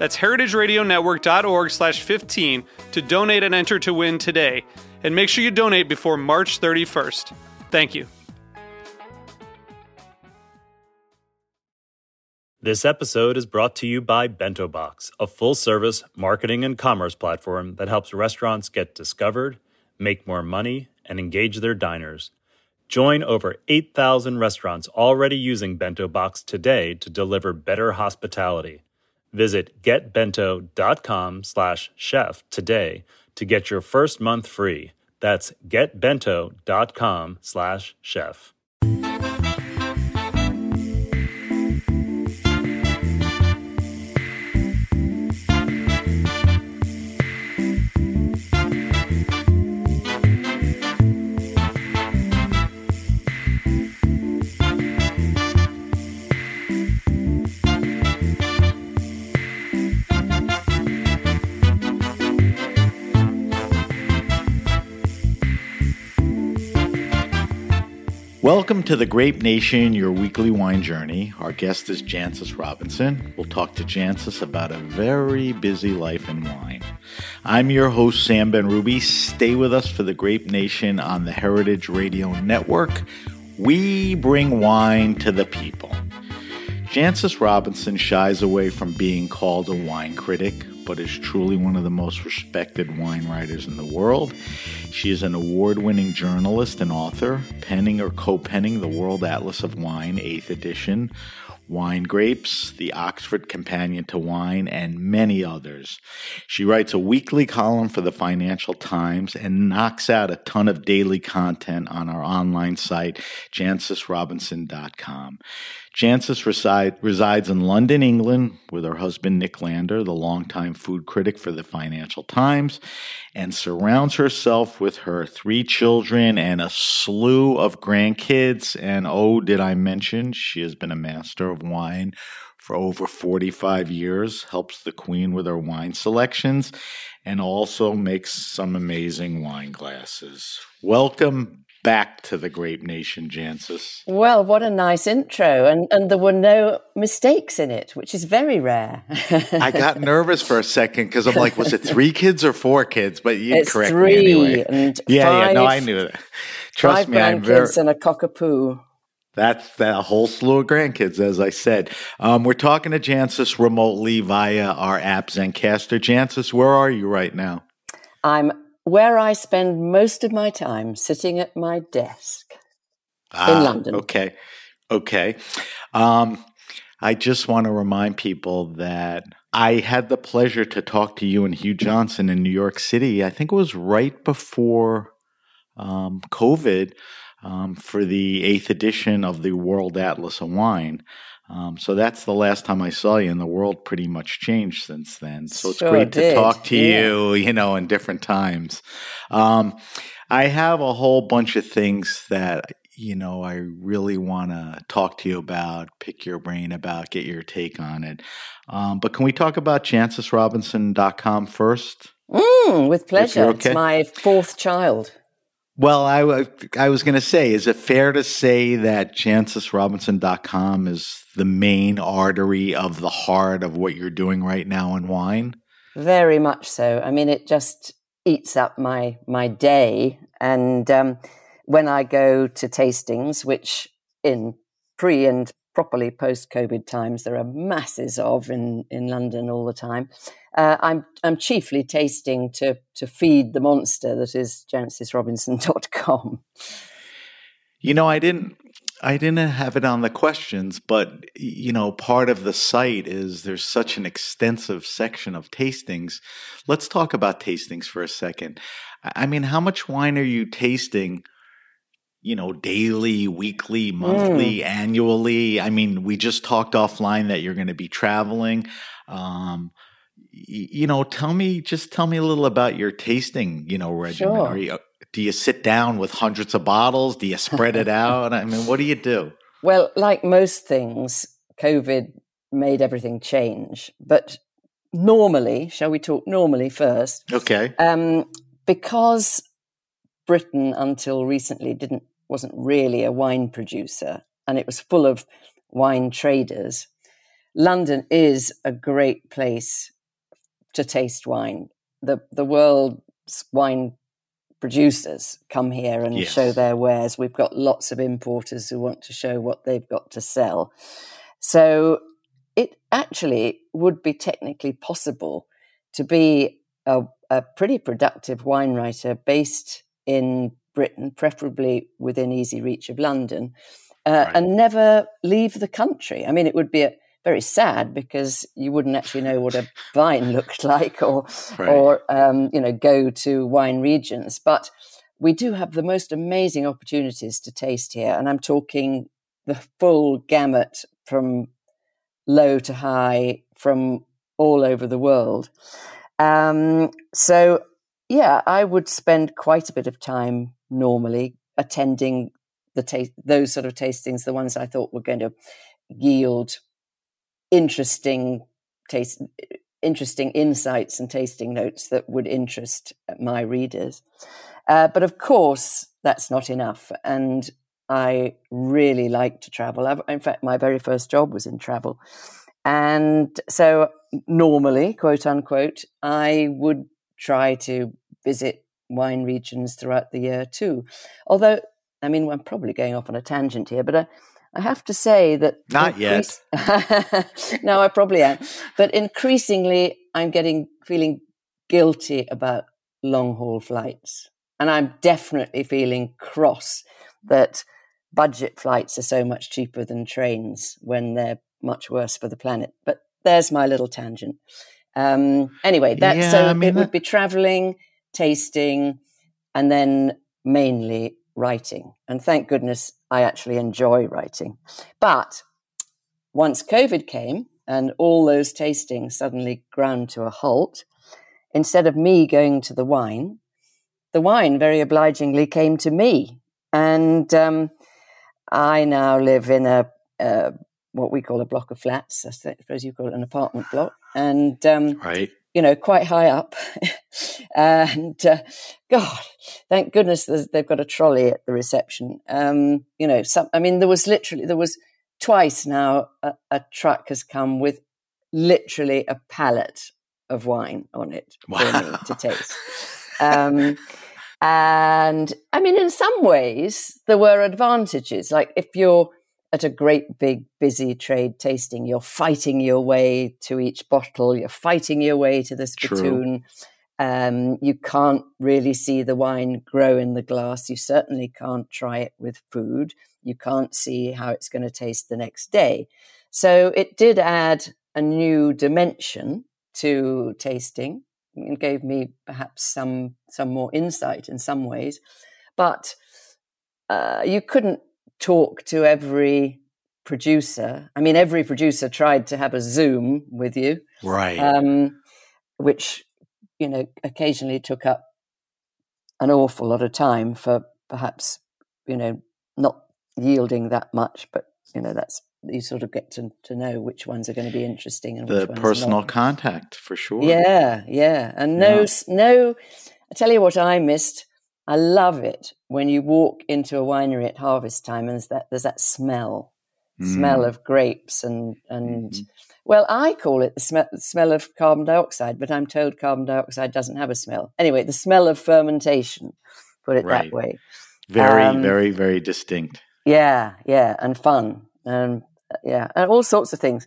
That's heritageradionetwork.org slash 15 to donate and enter to win today. And make sure you donate before March 31st. Thank you. This episode is brought to you by Bento Box, a full service marketing and commerce platform that helps restaurants get discovered, make more money, and engage their diners. Join over 8,000 restaurants already using Bento Box today to deliver better hospitality. Visit getbento.com slash chef today to get your first month free. That's getbento.com slash chef. Welcome to the Grape Nation, your weekly wine journey. Our guest is Jancis Robinson. We'll talk to Jancis about a very busy life in wine. I'm your host, Sam Benrubi. Stay with us for the Grape Nation on the Heritage Radio Network. We bring wine to the people. Jancis Robinson shies away from being called a wine critic, but is truly one of the most respected wine writers in the world. She is an award winning journalist and author, penning or co penning the World Atlas of Wine, 8th edition, Wine Grapes, the Oxford Companion to Wine, and many others. She writes a weekly column for the Financial Times and knocks out a ton of daily content on our online site, jancisrobinson.com. Jancis reside, resides in London, England, with her husband Nick Lander, the longtime food critic for the Financial Times, and surrounds herself with her three children and a slew of grandkids. And oh, did I mention she has been a master of wine for over 45 years, helps the Queen with her wine selections, and also makes some amazing wine glasses. Welcome back to the Grape Nation, Jancis. Well, what a nice intro. And, and there were no mistakes in it, which is very rare. I got nervous for a second because I'm like, was it three kids or four kids? But you it's correct three me anyway. And yeah, five, yeah, no, I knew that. Trust five me, I'm very. grandkids and a cockapoo. That's that whole slew of grandkids, as I said. Um, we're talking to Jancis remotely via our app Zencastr. Jancis, where are you right now? I'm where I spend most of my time sitting at my desk Ah, in London. Okay. Okay. Um, I just want to remind people that I had the pleasure to talk to you and Hugh Johnson in New York City. I think it was right before um, COVID um, for the eighth edition of the World Atlas of Wine. Um, so that's the last time I saw you, and the world pretty much changed since then. So it's Sure great to talk to yeah. you, you know, in different times. Um, I have a whole bunch of things that you know I really want to talk to you about, pick your brain about, get your take on it. Um, but can we talk about jancisrobinson.com first? Mm, with pleasure. okay. It's my fourth child. Well, I, I was going to say, is it fair to say that jancisrobinson.com is the main artery of the heart of what you're doing right now in wine? Very much so. I mean, it just eats up my my day. And um, when I go to tastings, which in pre and properly post COVID times there are masses of in in London all the time, uh, I'm I'm chiefly tasting to to feed the monster that is jancisrobinson.com. You know, I didn't I didn't have it on the questions, but you know, part of the site is there's such an extensive section of tastings. Let's talk about tastings for a second. I mean, how much wine are you tasting? You know, daily, weekly, monthly, mm. annually. I mean, we just talked offline that you're going to be traveling. Um, you know, tell me, just tell me a little about your tasting, you know, regimen. Sure. Are you do you sit down with hundreds of bottles? Do you spread it out? I mean, what do you do? Well, like most things, COVID made everything change. But normally, shall we talk normally first? Okay. Um, because Britain until recently didn't wasn't really a wine producer and it was full of wine traders. London is a great place to taste wine. The the world's wine producers come here and yes. show their wares. We've got lots of importers who want to show what they've got to sell. So it actually would be technically possible to be a, a pretty productive wine writer based in Britain, preferably within easy reach of London, uh, right. and never leave the country. I mean, it would be a, very sad because you wouldn't actually know what a vine looked like or right. or um, you know go to wine regions but we do have the most amazing opportunities to taste here and i'm talking the full gamut from low to high from all over the world um, so yeah i would spend quite a bit of time normally attending the ta- those sort of tastings the ones i thought were going to yield interesting taste interesting insights and tasting notes that would interest my readers. Uh, but of course, that's not enough. And I really like to travel. I've, in fact, my very first job was in travel. And so, normally, quote unquote, I would try to visit wine regions throughout the year too. Although, I mean, I'm probably going off on a tangent here, but I, I have to say that not increase- yet. no, I probably am, but increasingly I'm getting feeling guilty about long haul flights, and I'm definitely feeling cross that budget flights are so much cheaper than trains when they're much worse for the planet. But there's my little tangent. Um, anyway, that yeah, so I mean, it would be traveling, tasting, and then mainly writing. And thank goodness I actually enjoy writing. But once COVID came and all those tastings suddenly ground to a halt, instead of me going to the wine, the wine very obligingly came to me. And um, I now live in a, what we call a block of flats. I suppose you call it an apartment block. And um, right you know, quite high up. and uh, God, thank goodness they've got a trolley at the reception. Um, you know, some, I mean, there was literally, there was twice now a, a, truck has come with literally a pallet of wine on it wow. for me to taste. Um, and I mean, in some ways, there were advantages. Like if you're at a great big busy trade tasting. You're fighting your way to each bottle. You're fighting your way to the spittoon. Um, you can't really see the wine grow in the glass. You certainly can't try it with food. You can't see how it's going to taste the next day. So it did add a new dimension to tasting. It gave me perhaps some some more insight in some ways. But uh, you couldn't talk to every producer. I mean, every producer tried to have a Zoom with you, right? Um, which you know occasionally took up an awful lot of time for perhaps you know not yielding that much, but you know that's you sort of get to, to know which ones are going to be interesting and the personal not. contact for sure. Yeah, yeah, and no, yeah. no. I tell you what, I missed I love it when you walk into a winery at harvest time and there's that, there's that smell, mm. smell of grapes and and mm-hmm. well, I call it the smell, smell of carbon dioxide, but I'm told carbon dioxide doesn't have a smell. Anyway, the smell of fermentation, put it right. that way. Very, um, very, very distinct. Yeah, yeah, and fun, and yeah, and all sorts of things.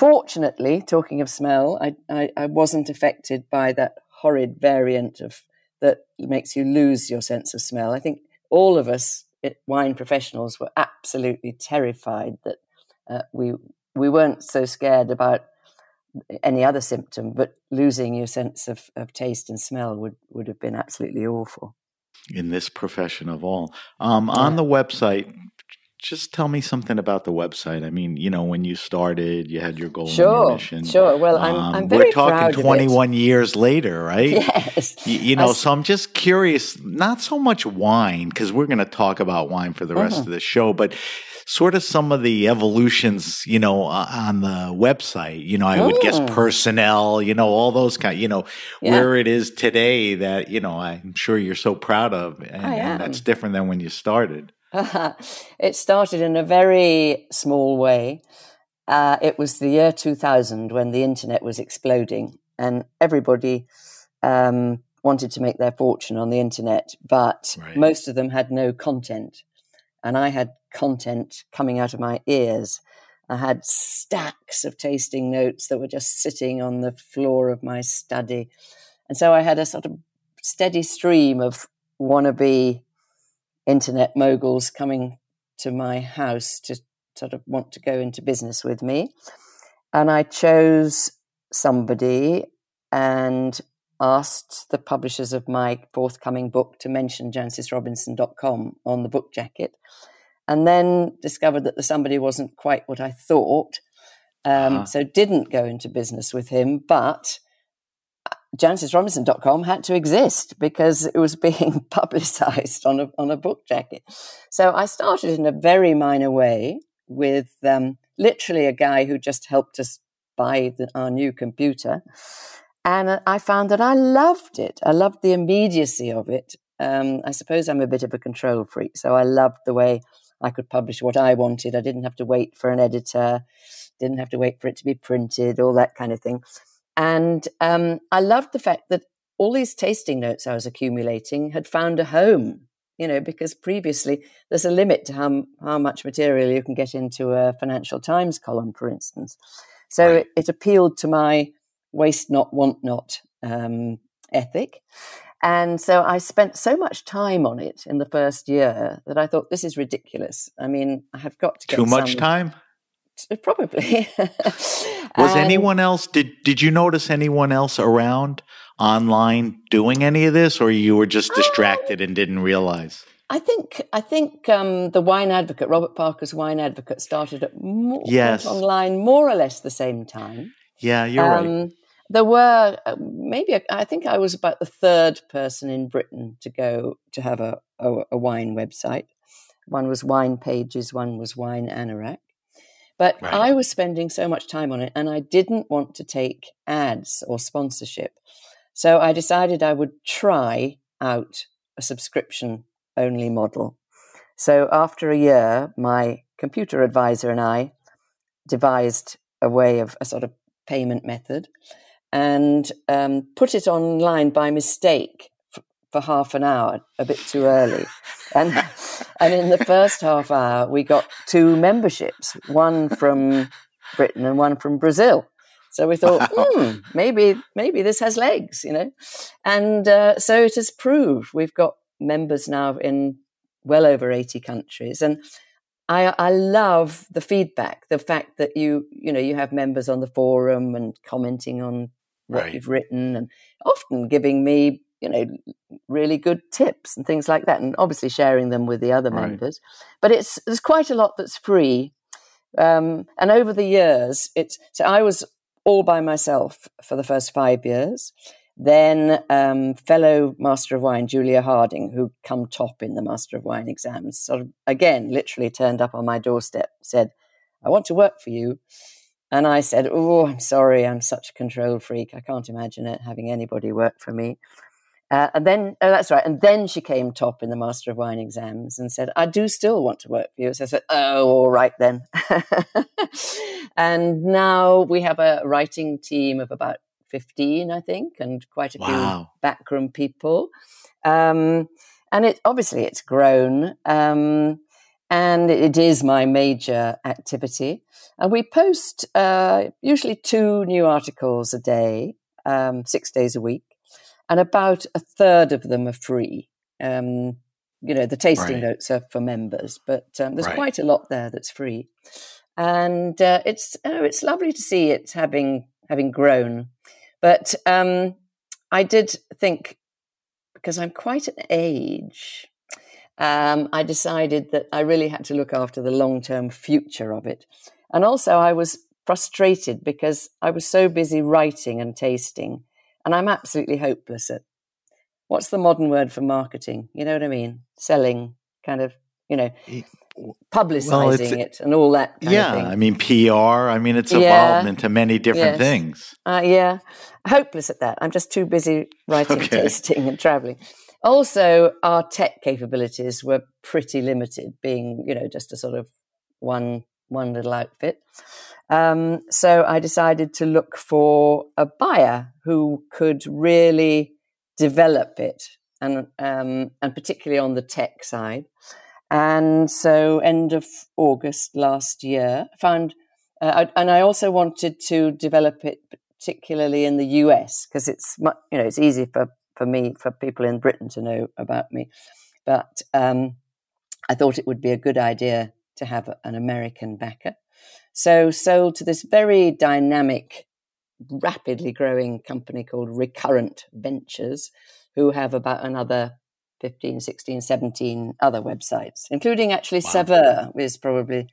fortunately, talking of smell, I, I, I wasn't affected by that horrid variant of that makes you lose your sense of smell. I think all of us wine professionals were absolutely terrified that uh, we we weren't so scared about any other symptom, but losing your sense of, of taste and smell would, would have been absolutely awful. In this profession of all. Um, yeah. On the website, just tell me something about the website. I mean, you know, when you started, you had your goal sure, your mission. Sure. Well, I'm, um, I'm very We're talking 21 it. years later, right? Yes. You, you know, I, so I'm just curious, not so much wine, because we're going to talk about wine for the rest uh-huh. of the show, but sort of some of the evolutions, you know, uh, on the website. You know, I would guess oh. personnel, you know, all those kind, you know, yeah. where it is today that, you know, I'm sure you're so proud of. And, and that's different than when you started. it started in a very small way. Uh, it was the year 2000 when the internet was exploding, and everybody um, wanted to make their fortune on the internet, but right. most of them had no content. And I had content coming out of my ears. I had stacks of tasting notes that were just sitting on the floor of my study. And so I had a sort of steady stream of wannabe internet moguls coming to my house to sort of want to go into business with me. And I chose somebody and asked the publishers of my forthcoming book to mention jancisrobinson.com on the book jacket. And then discovered that the somebody wasn't quite what I thought. Um, uh-huh. So didn't go into business with him, but jancisrobinson.com had to exist because it was being publicized on a, on a book jacket. So I started in a very minor way with um, literally a guy who just helped us buy the, our new computer. And I found that I loved it. I loved the immediacy of it. Um, I suppose I'm a bit of a control freak. So I loved the way I could publish what I wanted. I didn't have to wait for an editor, didn't have to wait for it to be printed, all that kind of thing. And um, I loved the fact that all these tasting notes I was accumulating had found a home, you know, because previously there's a limit to how, how much material you can get into a Financial Times column, for instance. So right. it, it, appealed to my waste not, want not um, ethic. And so I spent so much time on it in the first year that I thought, this is ridiculous. I mean, I have got to get too much some, time. Probably. Was um, anyone else? Did Did you notice anyone else around online doing any of this, or you were just distracted um, and didn't realize? I think I think um, the Wine Advocate, Robert Parker's Wine Advocate, started at more, yes. online more or less the same time. Yeah, you're right. Um, there were uh, maybe I think I was about the third person in Britain to go to have a, a, a wine website. One was Wine Pages, one was Wine Anorak. But right. I was spending so much time on it and I didn't want to take ads or sponsorship. So I decided I would try out a subscription only model. So after a year, my computer advisor and I devised a way of a sort of payment method and um, put it online by mistake for half an hour, a bit too early. And and in the first half hour, we got two memberships, one from Britain and one from Brazil. So we thought, wow. hmm, maybe maybe this has legs, you know. And uh, so it has proved. We've got members now in well over eighty countries, and I, I love the feedback. The fact that you you know you have members on the forum and commenting on what right. you've written, and often giving me you know really good tips and things like that and obviously sharing them with the other right. members but it's there's quite a lot that's free um, and over the years it's so i was all by myself for the first five years then um, fellow master of wine julia harding who come top in the master of wine exams sort of again literally turned up on my doorstep said i want to work for you and I said, Oh, I'm sorry, I'm such a control freak. I can't imagine it having anybody work for me. Uh, and then, oh, that's right. And then she came top in the Master of Wine exams and said, I do still want to work for you. So I said, Oh, all right then. and now we have a writing team of about 15, I think, and quite a wow. few backroom people. Um, and it obviously it's grown. Um, and it is my major activity. And we post uh, usually two new articles a day, um, six days a week, and about a third of them are free. Um, you know, the tasting right. notes are for members, but um, there's right. quite a lot there that's free, and uh, it's oh, it's lovely to see it having having grown. But um, I did think because I'm quite an age um, I decided that I really had to look after the long term future of it. And also, I was frustrated because I was so busy writing and tasting, and I'm absolutely hopeless at what's the modern word for marketing? You know what I mean? Selling, kind of, you know, publicizing well, it and all that. yeah, I mean PR. I mean it's evolved yeah. into many different yes. things. Uh, yeah, hopeless at that. I'm just too busy writing, okay. tasting, and traveling. Also, our tech capabilities were pretty limited, being you know just a sort of one one little outfit. Um, so I decided to look for a buyer who could really develop it, and um, and particularly on the tech side. And so, end of August last year, found, uh, and I also wanted to develop it particularly in the US because it's much, you know it's easy for for me, for people in Britain to know about me. But um, I thought it would be a good idea to have an American backer. So sold to this very dynamic, rapidly growing company called Recurrent Ventures, who have about another 15, 16, 17 other websites, including actually wow. Saveur is probably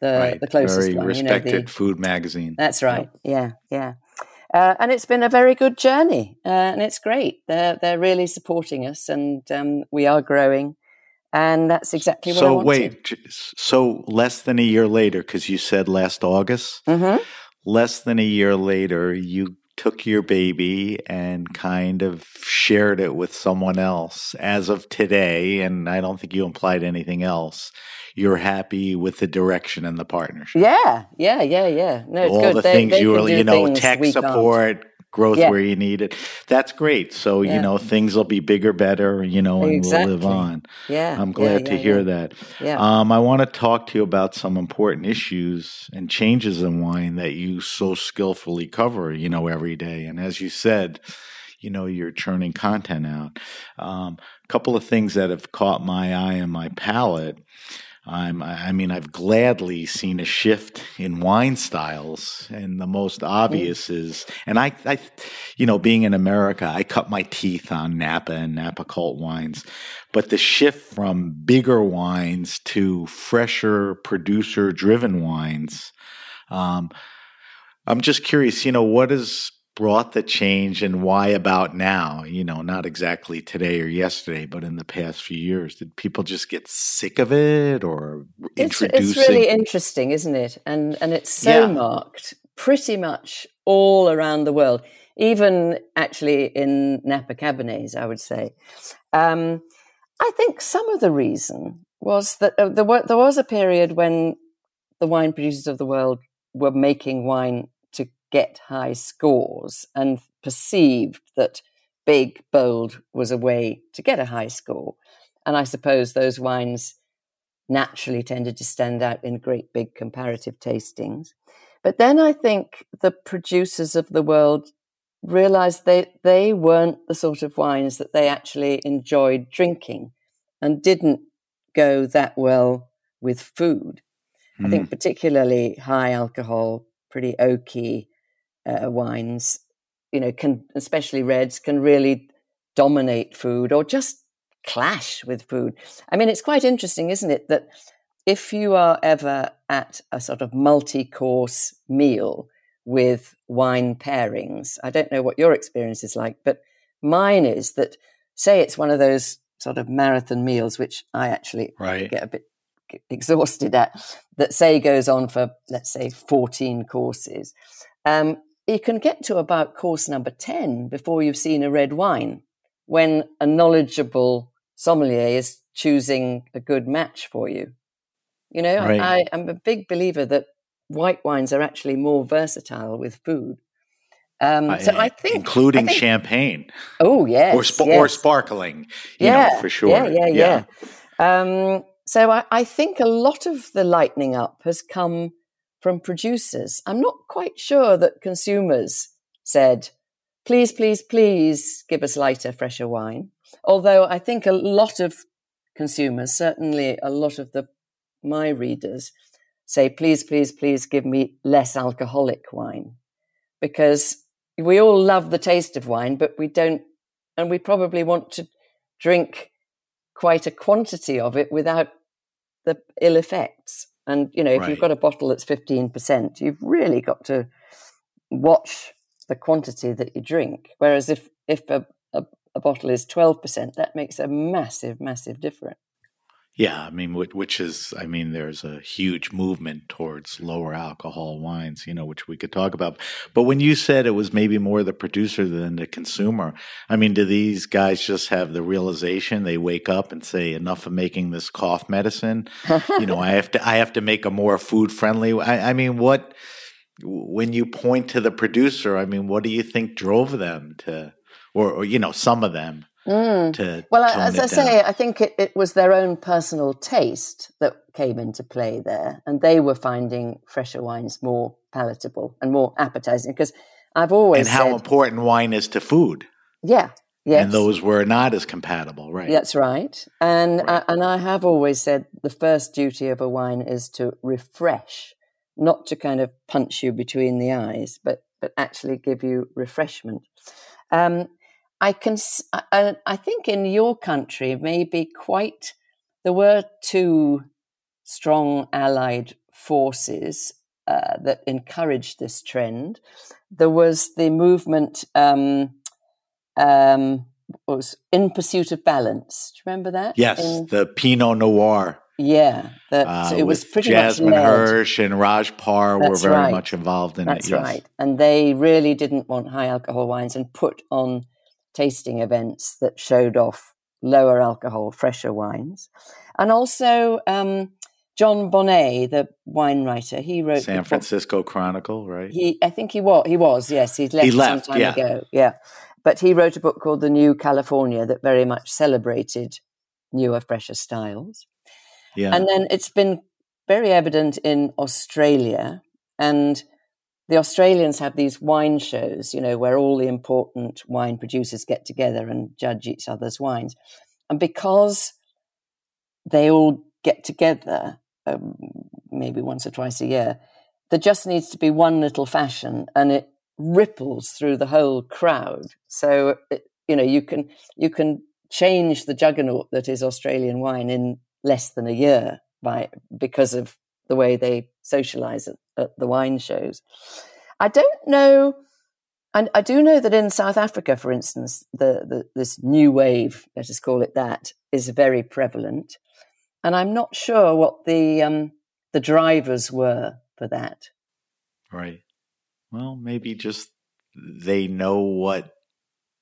the, right. the closest very one. respected you know, the, food magazine. That's right. Yep. Yeah, yeah. Uh, and it's been a very good journey, uh, and it's great. They're they're really supporting us, and um, we are growing, and that's exactly what. I was thinking. So wait, so less than a year later, because you said last August, mm-hmm. less than a year later, you took your baby and kind of shared it with someone else. As of today, and I don't think you implied anything else you're happy with the direction and the partnership. Yeah, yeah, yeah, yeah. No, all good. the they, things they you were, you know, tech support, can't. Growth yeah. where you need it. That's great. So yeah. you know, things will be bigger, better. You know, and exactly. we'll live on. Yeah, I'm glad yeah, to hear that. Yeah. Um, I want to talk to you about some important issues and changes in wine that you so skillfully cover. You know, every day, and as you said you know you're churning content out. A um, couple of things that have caught my eye and my palate I'm, I mean, I've gladly seen a shift in wine styles, and the most obvious is, and I, I, you know, being in America, I cut my teeth on Napa and Napa cult wines, but the shift from bigger wines to fresher, producer-driven wines. Um, I'm just curious, you know, what is brought the change and why about now? You know, not exactly today or yesterday, but in the past few years. Did people just get sick of it or? It's, it's really interesting, isn't it? And and it's so yeah. marked pretty much all around the world, even actually in Napa Cabernets, I would say. Um, I think some of the reason was that uh, there, were, there was a period when the wine producers of the world were making wine get high scores and perceived that big, bold was a way to get a high score. And I suppose those wines naturally tended to stand out in great big comparative tastings. But then I think the producers of the world realized they, they weren't the sort of wines that they actually enjoyed drinking and didn't go that well with food. Mm. I think hmm. particularly high alcohol, pretty oaky, uh, wines, you know, can especially reds can really dominate food or just clash with food. I mean, it's quite interesting, isn't it, that if you are ever at a sort of multi-course meal with wine pairings, I don't know what your experience is like, but mine is that say it's one of those sort of marathon meals, which I actually right. get a bit exhausted at, that say goes on for let's say 14 courses. Um, you can get to about course number 10 before you've seen a red wine when a knowledgeable sommelier is choosing a good match for you. You know, right. I, am a big believer that white wines are actually more versatile with food. Um, so I think, including I think, champagne. Oh yes, or, yes. or sparkling. yeah, know, for sure. Yeah, yeah, yeah. yeah. Um, So I, I think a lot of the lightening up has come from producers. I'm not quite sure that consumers said, please, please, please give us lighter, fresher wine. Although I think a lot of consumers, certainly a lot of the my readers, say, please, please, please give me less alcoholic wine. Because we all love the taste of wine, but we don't, and we probably want to drink quite a quantity of it without the ill effects. And, you know, if right. you've got a bottle that's 15%, you've really got to watch the quantity that you drink. Whereas if, if a, a, a bottle is 12%, that makes a massive, massive difference. Yeah, I mean, which is, I mean, there's a huge movement towards lower alcohol wines, you know, which we could talk about. But when you said it was maybe more the producer than the consumer, I mean, do these guys just have the realization they wake up and say, enough of making this cough medicine? you know, I have to, I have to make a more food friendly. I, I mean, what, when you point to the producer, I mean, what do you think drove them to, or, or you know, some of them Mm. To well, as I say, I think it, it was their own personal taste that came into play there, and they were finding fresher wines more palatable and more appetizing. Because I've always and how important wine is to food. Yeah, Yes. And those were not as compatible, right? That's right. And right. Uh, and I have always said the first duty of a wine is to refresh, not to kind of punch you between the eyes, but but actually give you refreshment. Um, I can, I, I think in your country, maybe quite, there were two strong allied forces uh, that encouraged this trend. There was the movement, um, um, was in pursuit of balance. Do you remember that? Yes, in, the Pinot Noir. Yeah, that uh, it was pretty Jasmine much Hirsch and Raj Parr That's were very right. much involved in That's it. That's yes. right, and they really didn't want high alcohol wines and put on tasting events that showed off lower alcohol, fresher wines. And also, um, Jon Bonné, the wine writer, he wrote San Francisco Chronicle, right? He, I think he was. He was. Yes, he's left, he left some time yeah. ago. Yeah, but he wrote a book called The New California that very much celebrated newer, fresher styles. Yeah, and then it's been very evident in Australia, and the Australians have these wine shows, you know, where all the important wine producers get together and judge each other's wines. And because they all get together, um, maybe once or twice a year, there just needs to be one little fashion and it ripples through the whole crowd. So, it, you know, you can, you can change the juggernaut that is Australian wine in less than a year by, because of the way they socialize at, at the wine shows. I don't know, and I do know that in South Africa, for instance, the, the this new wave, let us call it that, is very prevalent, and I'm not sure what the um, the drivers were for that. Right. Well, maybe just they know what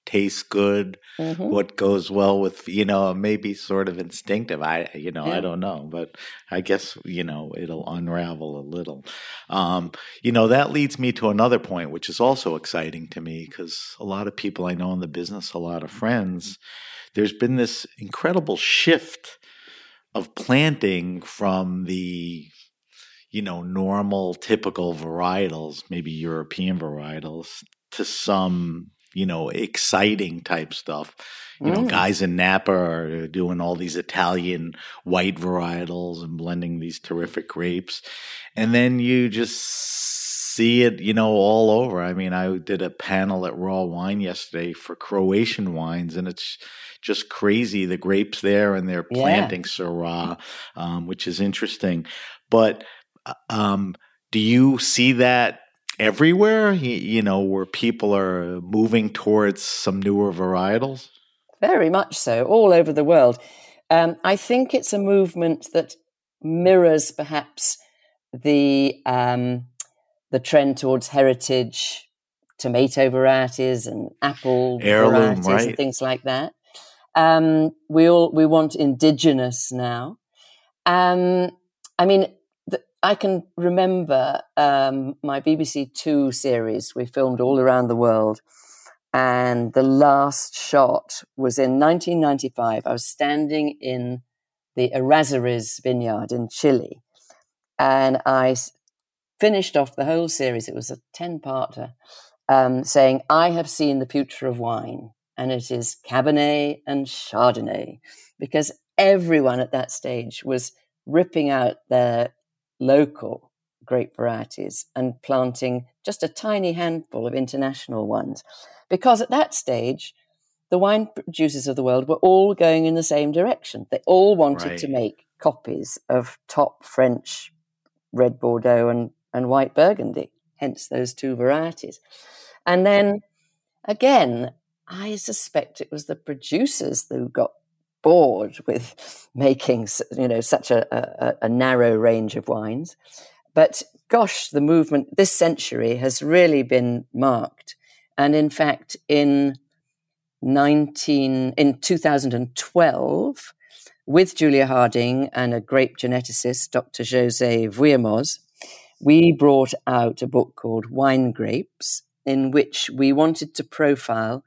tastes good, mm-hmm. what goes well with, you know, maybe sort of instinctive. I, you know, yeah. I don't know, but I guess, you know, it'll unravel a little. Um, you know, that leads me to another point, which is also exciting to me because a lot of people I know in the business, a lot of friends, there's been this incredible shift of planting from the you know normal typical varietals maybe european varietals to some you know, exciting type stuff. You mm. know, guys in Napa are doing all these Italian white varietals and blending these terrific grapes. And then you just see it, you know, all over. I mean, I did a panel at Raw Wine yesterday for Croatian wines, and it's just crazy the grapes there, and they're planting yeah. Syrah, um, which is interesting. But uh, um, do you see that everywhere, you know, where people are moving towards some newer varietals? Very much so, all over the world. Um, I think it's a movement that mirrors perhaps the um, the trend towards heritage tomato varieties and apple Heirloom, varieties right. and things like that. Um, we all we want indigenous now. Um, I mean, I can remember um, my BBC Two series we filmed all around the world. And the last shot was in 1995. I was standing in the Errázuriz vineyard in Chile. And I finished off the whole series, it was a 10 parter, um, saying, I have seen the future of wine, and it is Cabernet and Chardonnay, because everyone at that stage was ripping out their local grape varieties and planting just a tiny handful of international ones. Because at that stage, the wine producers of the world were all going in the same direction. They all wanted right. to make copies of top French red Bordeaux and, and white Burgundy, hence those two varieties. And then again, I suspect it was the producers who got bored with making you know such a, a, a narrow range of wines. But gosh, the movement this century has really been marked. And in fact, in 19 in 2012, with Julia Harding and a grape geneticist, Dr. José Vouillamoz, we brought out a book called Wine Grapes, in which we wanted to profile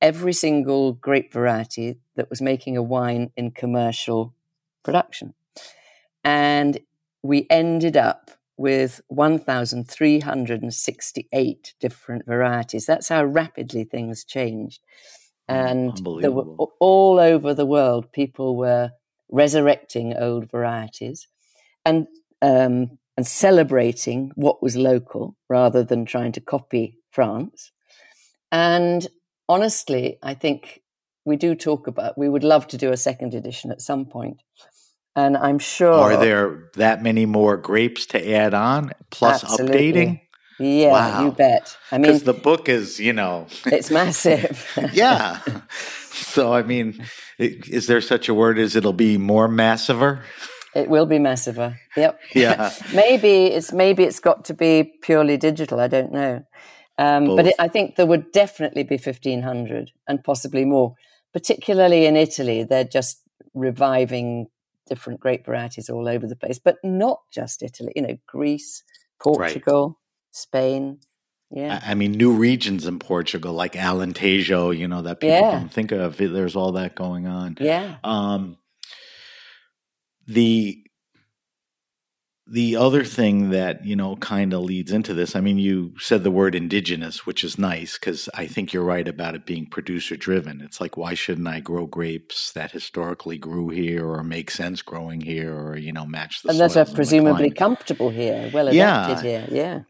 every single grape variety that was making a wine in commercial production. And we ended up with 1,368 different varieties. That's how rapidly things changed. And there were, all over the world, people were resurrecting old varieties and um, and celebrating what was local rather than trying to copy France. And honestly, I think we do talk about. We would love to do a second edition at some point, and I'm sure. Are there that many more grapes to add on plus Absolutely. updating? Yeah, wow. you bet. I mean, the book is, you know, it's massive. yeah. So, I mean, is there such a word as it'll be more massiver? It will be massiver. Yep. Yeah. maybe it's maybe it's got to be purely digital. I don't know. Um, but it, I think there would definitely be 1500 and possibly more, particularly in Italy. They're just reviving different grape varieties all over the place, but not just Italy, you know, Greece, Portugal, right. Spain. Yeah. I mean, new regions in Portugal, like Alentejo, you know, that people yeah. don't think of. There's all that going on. Yeah. Um, the the other thing that you know kind of leads into this i mean you said the word indigenous which is nice because i think you're right about it being producer driven it's like why shouldn't i grow grapes that historically grew here or make sense growing here or you know match the and that are presumably comfortable here well adapted yeah. here yeah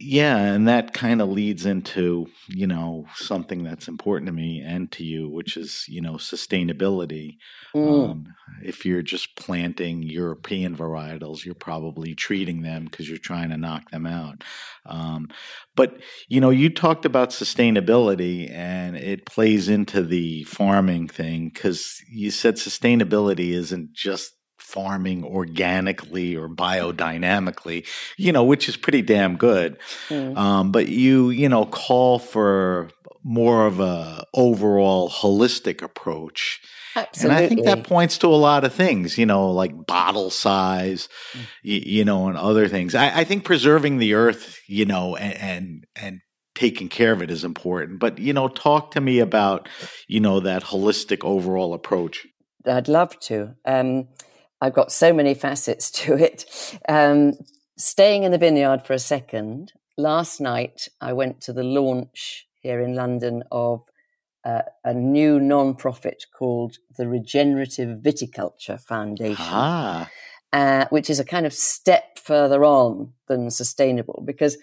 yeah and that kind of leads into you know something that's important to me and to you which is you know sustainability mm. um, if you're just planting european varietals you're probably treating them because you're trying to knock them out um, but you know you talked about sustainability and it plays into the farming thing because you said sustainability isn't just farming organically or biodynamically, you know, which is pretty damn good. Mm. Um, but you, you know, call for more of a overall holistic approach. Absolutely. And I think that points to a lot of things, you know, like bottle size, mm. you, you, know, and other things. I, I, think preserving the earth, you know, and, and, and taking care of it is important. But, you know, talk to me about, you know, that holistic overall approach. I'd love to. Um, I've got so many facets to it. Um, staying in the vineyard for a second, last night I went to the launch here in London of uh, a new non-profit called the Regenerative Viticulture Foundation, ah. uh, which is a kind of step further on than sustainable because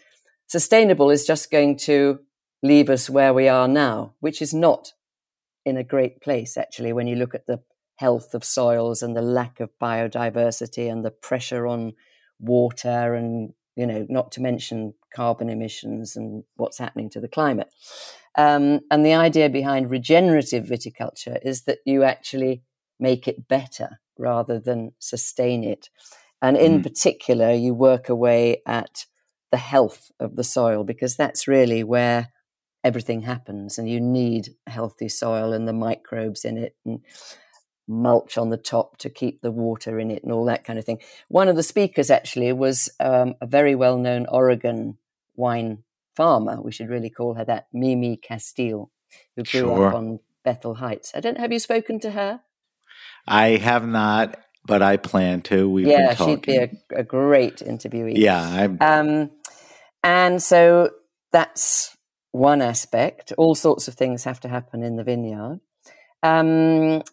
sustainable is just going to leave us where we are now, which is not in a great place actually when you look at the health of soils and the lack of biodiversity and the pressure on water and you know not to mention carbon emissions and what's happening to the climate um, and the idea behind regenerative viticulture is that you actually make it better rather than sustain it and in mm. particular you work away at the health of the soil because that's really where everything happens and you need healthy soil and the microbes in it and mulch on the top to keep the water in it and all that kind of thing. One of the speakers actually was um, a very well known Oregon wine farmer. We should really call her that, Mimi Casteel, who grew sure. up on Bethel Heights. I don't have you spoken to her? I have not. but I plan to. We've yeah, she'd be a, a great interviewee. yeah, I'm, Um, and so that's one aspect. All sorts of things have to happen in the vineyard. Um,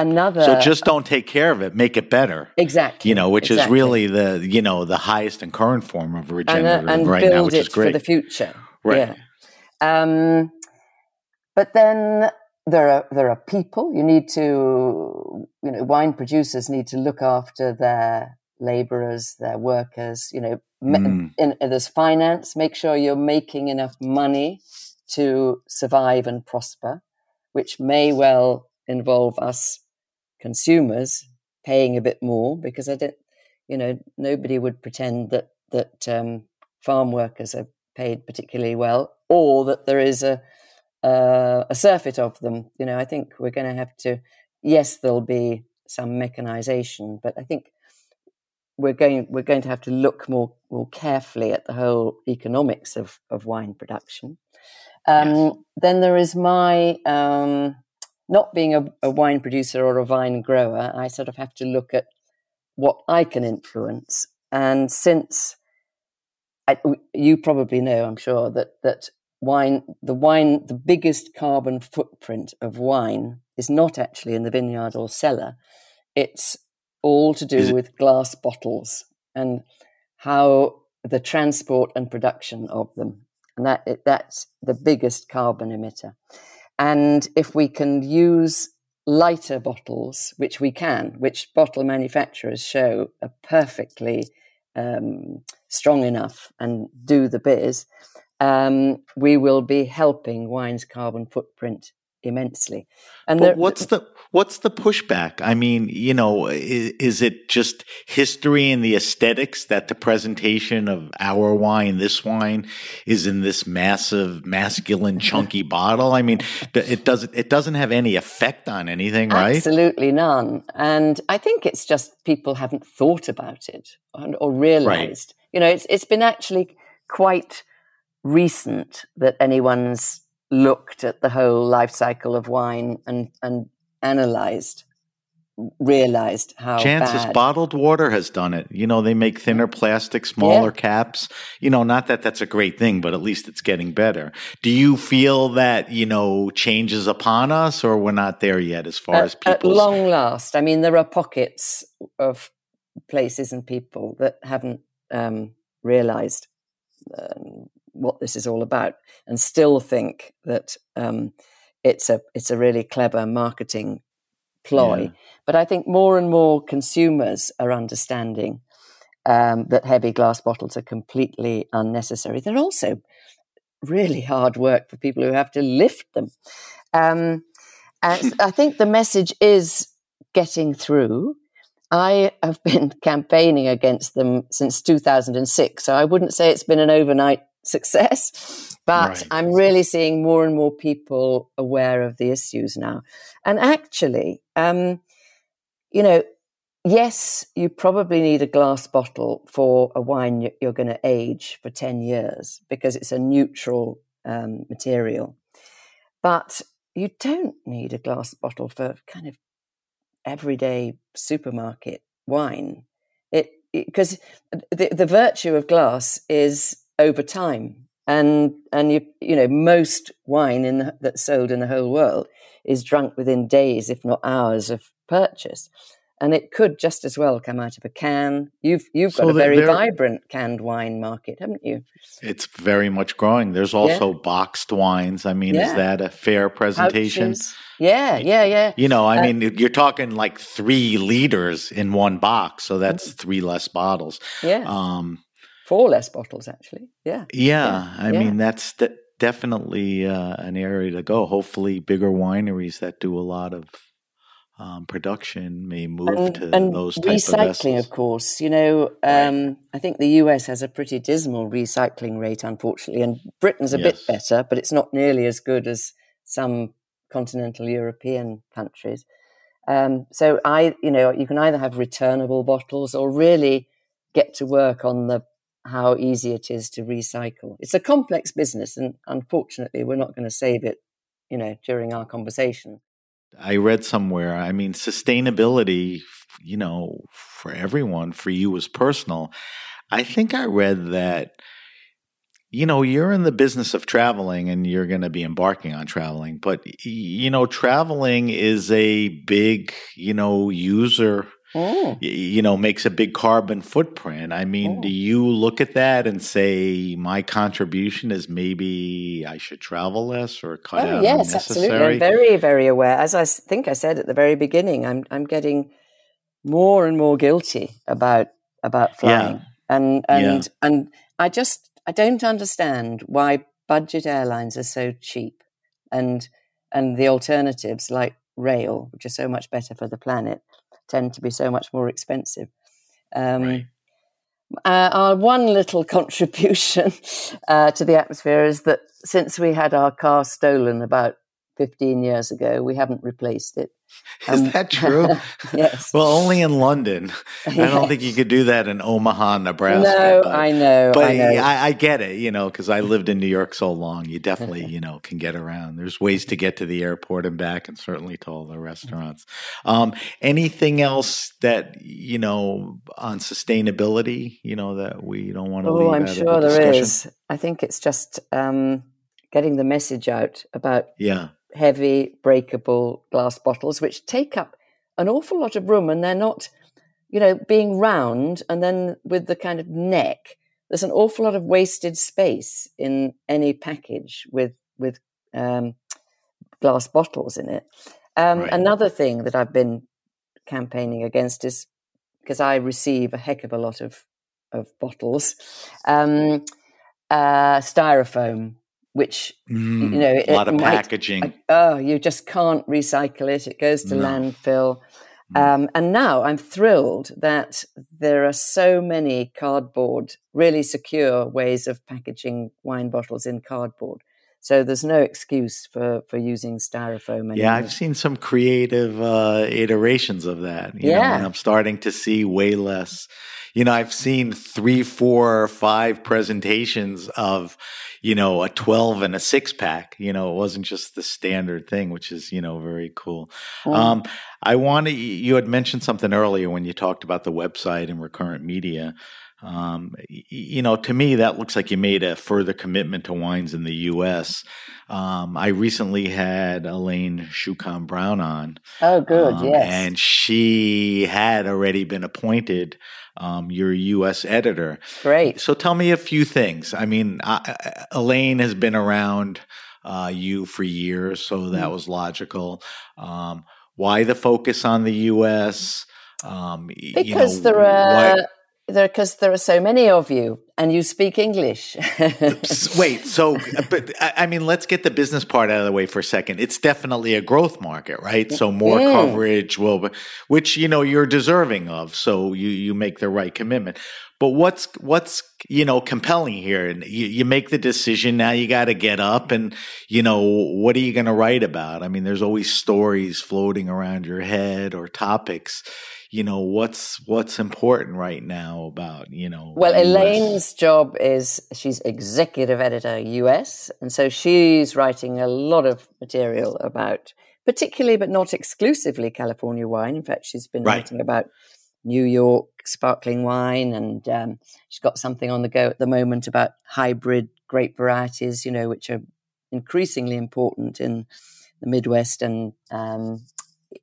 another. so just don't take care of it. Make it better. exactly. You know, which is really the you know the highest and current form of and, uh, regenerative and right build now, which it is great. for the future. Right. Yeah. Um, but then there are there are people. You need to, you know, wine producers need to look after their laborers, their workers. You know, Mm. in, in, there's finance. Make sure you're making enough money to survive and prosper, which may well involve us consumers paying a bit more because I don't, you know, nobody would pretend that that um, farm workers are paid particularly well, or that there is a uh, a surfeit of them. You know, I think we're going to have to. Yes, there'll be some mechanization, but I think we're going we're going to have to look more more carefully at the whole economics of of wine production. Um, Yes. Then there is my um, not being a, a wine producer or a vine grower. I sort of have to look at what I can influence, and since I, you probably know, I'm sure that that wine, the wine, the biggest carbon footprint of wine is not actually in the vineyard or cellar. It's all to do with glass bottles and how the transport and production of them, and that that's the biggest carbon emitter. And if we can use lighter bottles, which we can, which bottle manufacturers show are perfectly um, strong enough and do the biz, um, we will be helping wine's carbon footprint immensely. And But there- what's the what's the pushback? I mean, you know, is, is it just history and the aesthetics that the presentation of our wine, this wine, is in this massive, masculine, chunky bottle? I mean, it doesn't it doesn't have any effect on anything, right? Absolutely none. And I think it's just people haven't thought about it and, or realized. You know, it's it's been actually quite recent that anyone's looked at the whole life cycle of wine and and analyzed realized how Chances bad. bottled water has done it. You know, they make thinner plastic, smaller caps. You know, not that that's a great thing, but at least it's getting better. Do you feel that, you know, change is upon us or we're not there yet as far as at, at people's long last. I mean, there are pockets of places and people that haven't um, realized um, what this is all about and still think that um, it's a it's a really clever marketing ploy. Yeah. But I think more and more consumers are understanding um, that heavy glass bottles are completely unnecessary. They're also really hard work for people who have to lift them. Um, and I think the message is getting through. I have been campaigning against them since 2006, so I wouldn't say it's been an overnight success, but Right. I'm really seeing more and more people aware of the issues now. And actually, um, you know, yes, you probably need a glass bottle for a wine you- you're going to age for 10 years because it's a neutral um, material. But you don't need a glass bottle for kind of everyday supermarket wine. It because the, the virtue of glass is over time, and and you you know most wine in the, that's sold in the whole world is drunk within days, if not hours, of purchase. And it could just as well come out of a can. You've you've got So a very vibrant canned wine market, haven't you? It's very much growing. There's also boxed wines. I mean, is that a fair presentation? Pouches. Yeah, yeah, yeah. You know, I Uh, mean, you're talking like three liters in one box, so that's three less bottles. Yeah, Um, four less bottles actually. Yeah. yeah, I yeah. mean, that's de- definitely uh, an area to go. Hopefully, bigger wineries that do a lot of um, production may move and, to and those type of recycling, vessels. of course. You know, um, I think the US has a pretty dismal recycling rate, unfortunately, and Britain's a Yes. bit better, but it's not nearly as good as some continental European countries. Um, so I, you know, you can either have returnable bottles or really get to work on the how easy it is to recycle. It's a complex business, and unfortunately, we're not going to save it, you know, during our conversation. I read somewhere. I mean, sustainability. you know, for everyone, for you was personal. I think I read that you know, you're in the business of traveling and you're going to be embarking on traveling, but you know, traveling is a big, you know, user Oh. you know makes a big carbon footprint i mean oh. do you look at that and say my contribution is maybe i should travel less or cut oh, out yes absolutely i'm very very aware as i think i said at the very beginning i'm i'm getting more and more guilty about about flying yeah. and and yeah. and i just i don't understand why budget airlines are so cheap and and the alternatives like rail which are so much better for the planet tend to be so much more expensive. Um, right. uh, our one little contribution uh, to the atmosphere is that since we had our car stolen about 15 years ago, we haven't replaced it. Is um, that true? yes. well, only in London. I don't think you could do that in Omaha, Nebraska. No, but, I know. But I, know. I, I get it, you know, because I lived in New York so long. You definitely, you know, can get around. There's ways to get to the airport and back, and certainly to all the restaurants. Um, anything else that you know on sustainability, you know, that we don't want to? Oh, I'm sure the there is. I think it's just um, getting the message out about yeah heavy breakable glass bottles, which take up an awful lot of room and they're not, you know, being round and then with the kind of neck, there's an awful lot of wasted space in any package with, with um, glass bottles in it. Um, right. Another thing that I've been campaigning against is because I receive a heck of a lot of, of bottles, um, uh, styrofoam which mm, you know a lot of might, packaging. oh, you just can't recycle it; it goes to no. landfill. Mm. Um, and now I'm thrilled that there are so many cardboard, really secure ways of packaging wine bottles in cardboard. So there's no excuse for, for using styrofoam anymore. Yeah, I've seen some creative uh, iterations of that. You yeah. Know, and I'm starting to see way less. You know, I've seen three, four, five presentations of, you know, a 12 and a six pack. You know, it wasn't just the standard thing, which is, you know, very cool. Mm. Um, I want to, you had mentioned something earlier when you talked about the website and recurrent media. Um, you know, to me, that looks like you made a further commitment to wines in the U.S. Um, I recently had Elaine Chukan Brown on. Oh, good, um, yes. And she had already been appointed um, your U.S. editor. Great. So tell me a few things. I mean, I, Elaine has been around uh, you for years, so that mm. was logical. Um, why the focus on the U.S.? Um, because you know, there are. Why, because there, there, are so many of you and you speak English. Wait, so, but I mean, let's get the business part out of the way for a second. It's definitely a growth market, right? So more mm. coverage will, which, you know, you're deserving of. So you, you make the right commitment. But what's, what's, you know, compelling here? And you, you make the decision. Now you got to get up and, you know, what are you going to write about? I mean, there's always stories floating around your head or topics you know what's what's important right now about you know well US. elaine's job is she's executive editor us and so she's writing a lot of material about particularly but not exclusively california wine in fact she's been right. writing about new york sparkling wine and um, she's got something on the go at the moment about hybrid grape varieties you know which are increasingly important in the midwest and um,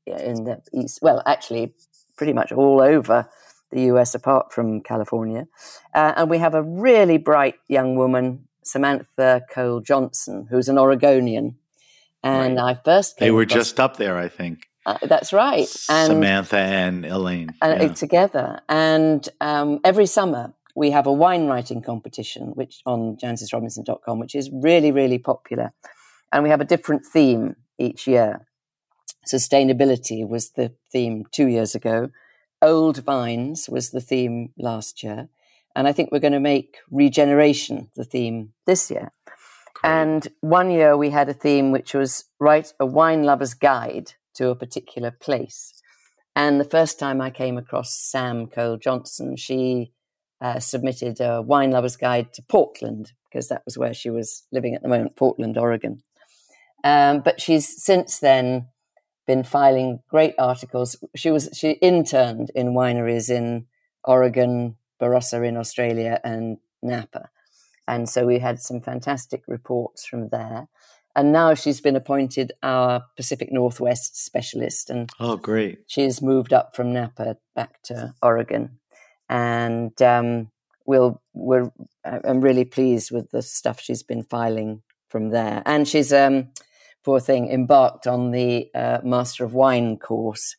in the east well actually pretty much all over the US apart from California. Uh, and we have a really bright young woman, Samantha Cole Johnson, who's an Oregonian. And right. I first They were across, just up there, I think. Uh, that's right. And, Samantha and Elaine. And yeah. together. And um, every summer we have a wine writing competition which on jancisrobinson.com, which is really, really popular. And we have a different theme each year. Sustainability was the theme two years ago. Old vines was the theme last year. And I think we're going to make regeneration the theme this year. Great. And one year we had a theme which was write a wine lover's guide to a particular place. And the first time I came across Sam Cole Johnson, she uh, submitted a wine lover's guide to Portland because that was where she was living at the moment, Portland, Oregon. Um, but she's since then been filing great articles. She was she interned in wineries in Oregon, Barossa in Australia, and Napa, and so we had some fantastic reports from there. And now she's been appointed our Pacific Northwest specialist, and oh, great! She's moved up from Napa back to Oregon, and um, we'll we're I'm really pleased with the stuff she's been filing from there. And she's um poor thing embarked on the uh, Master of Wine course.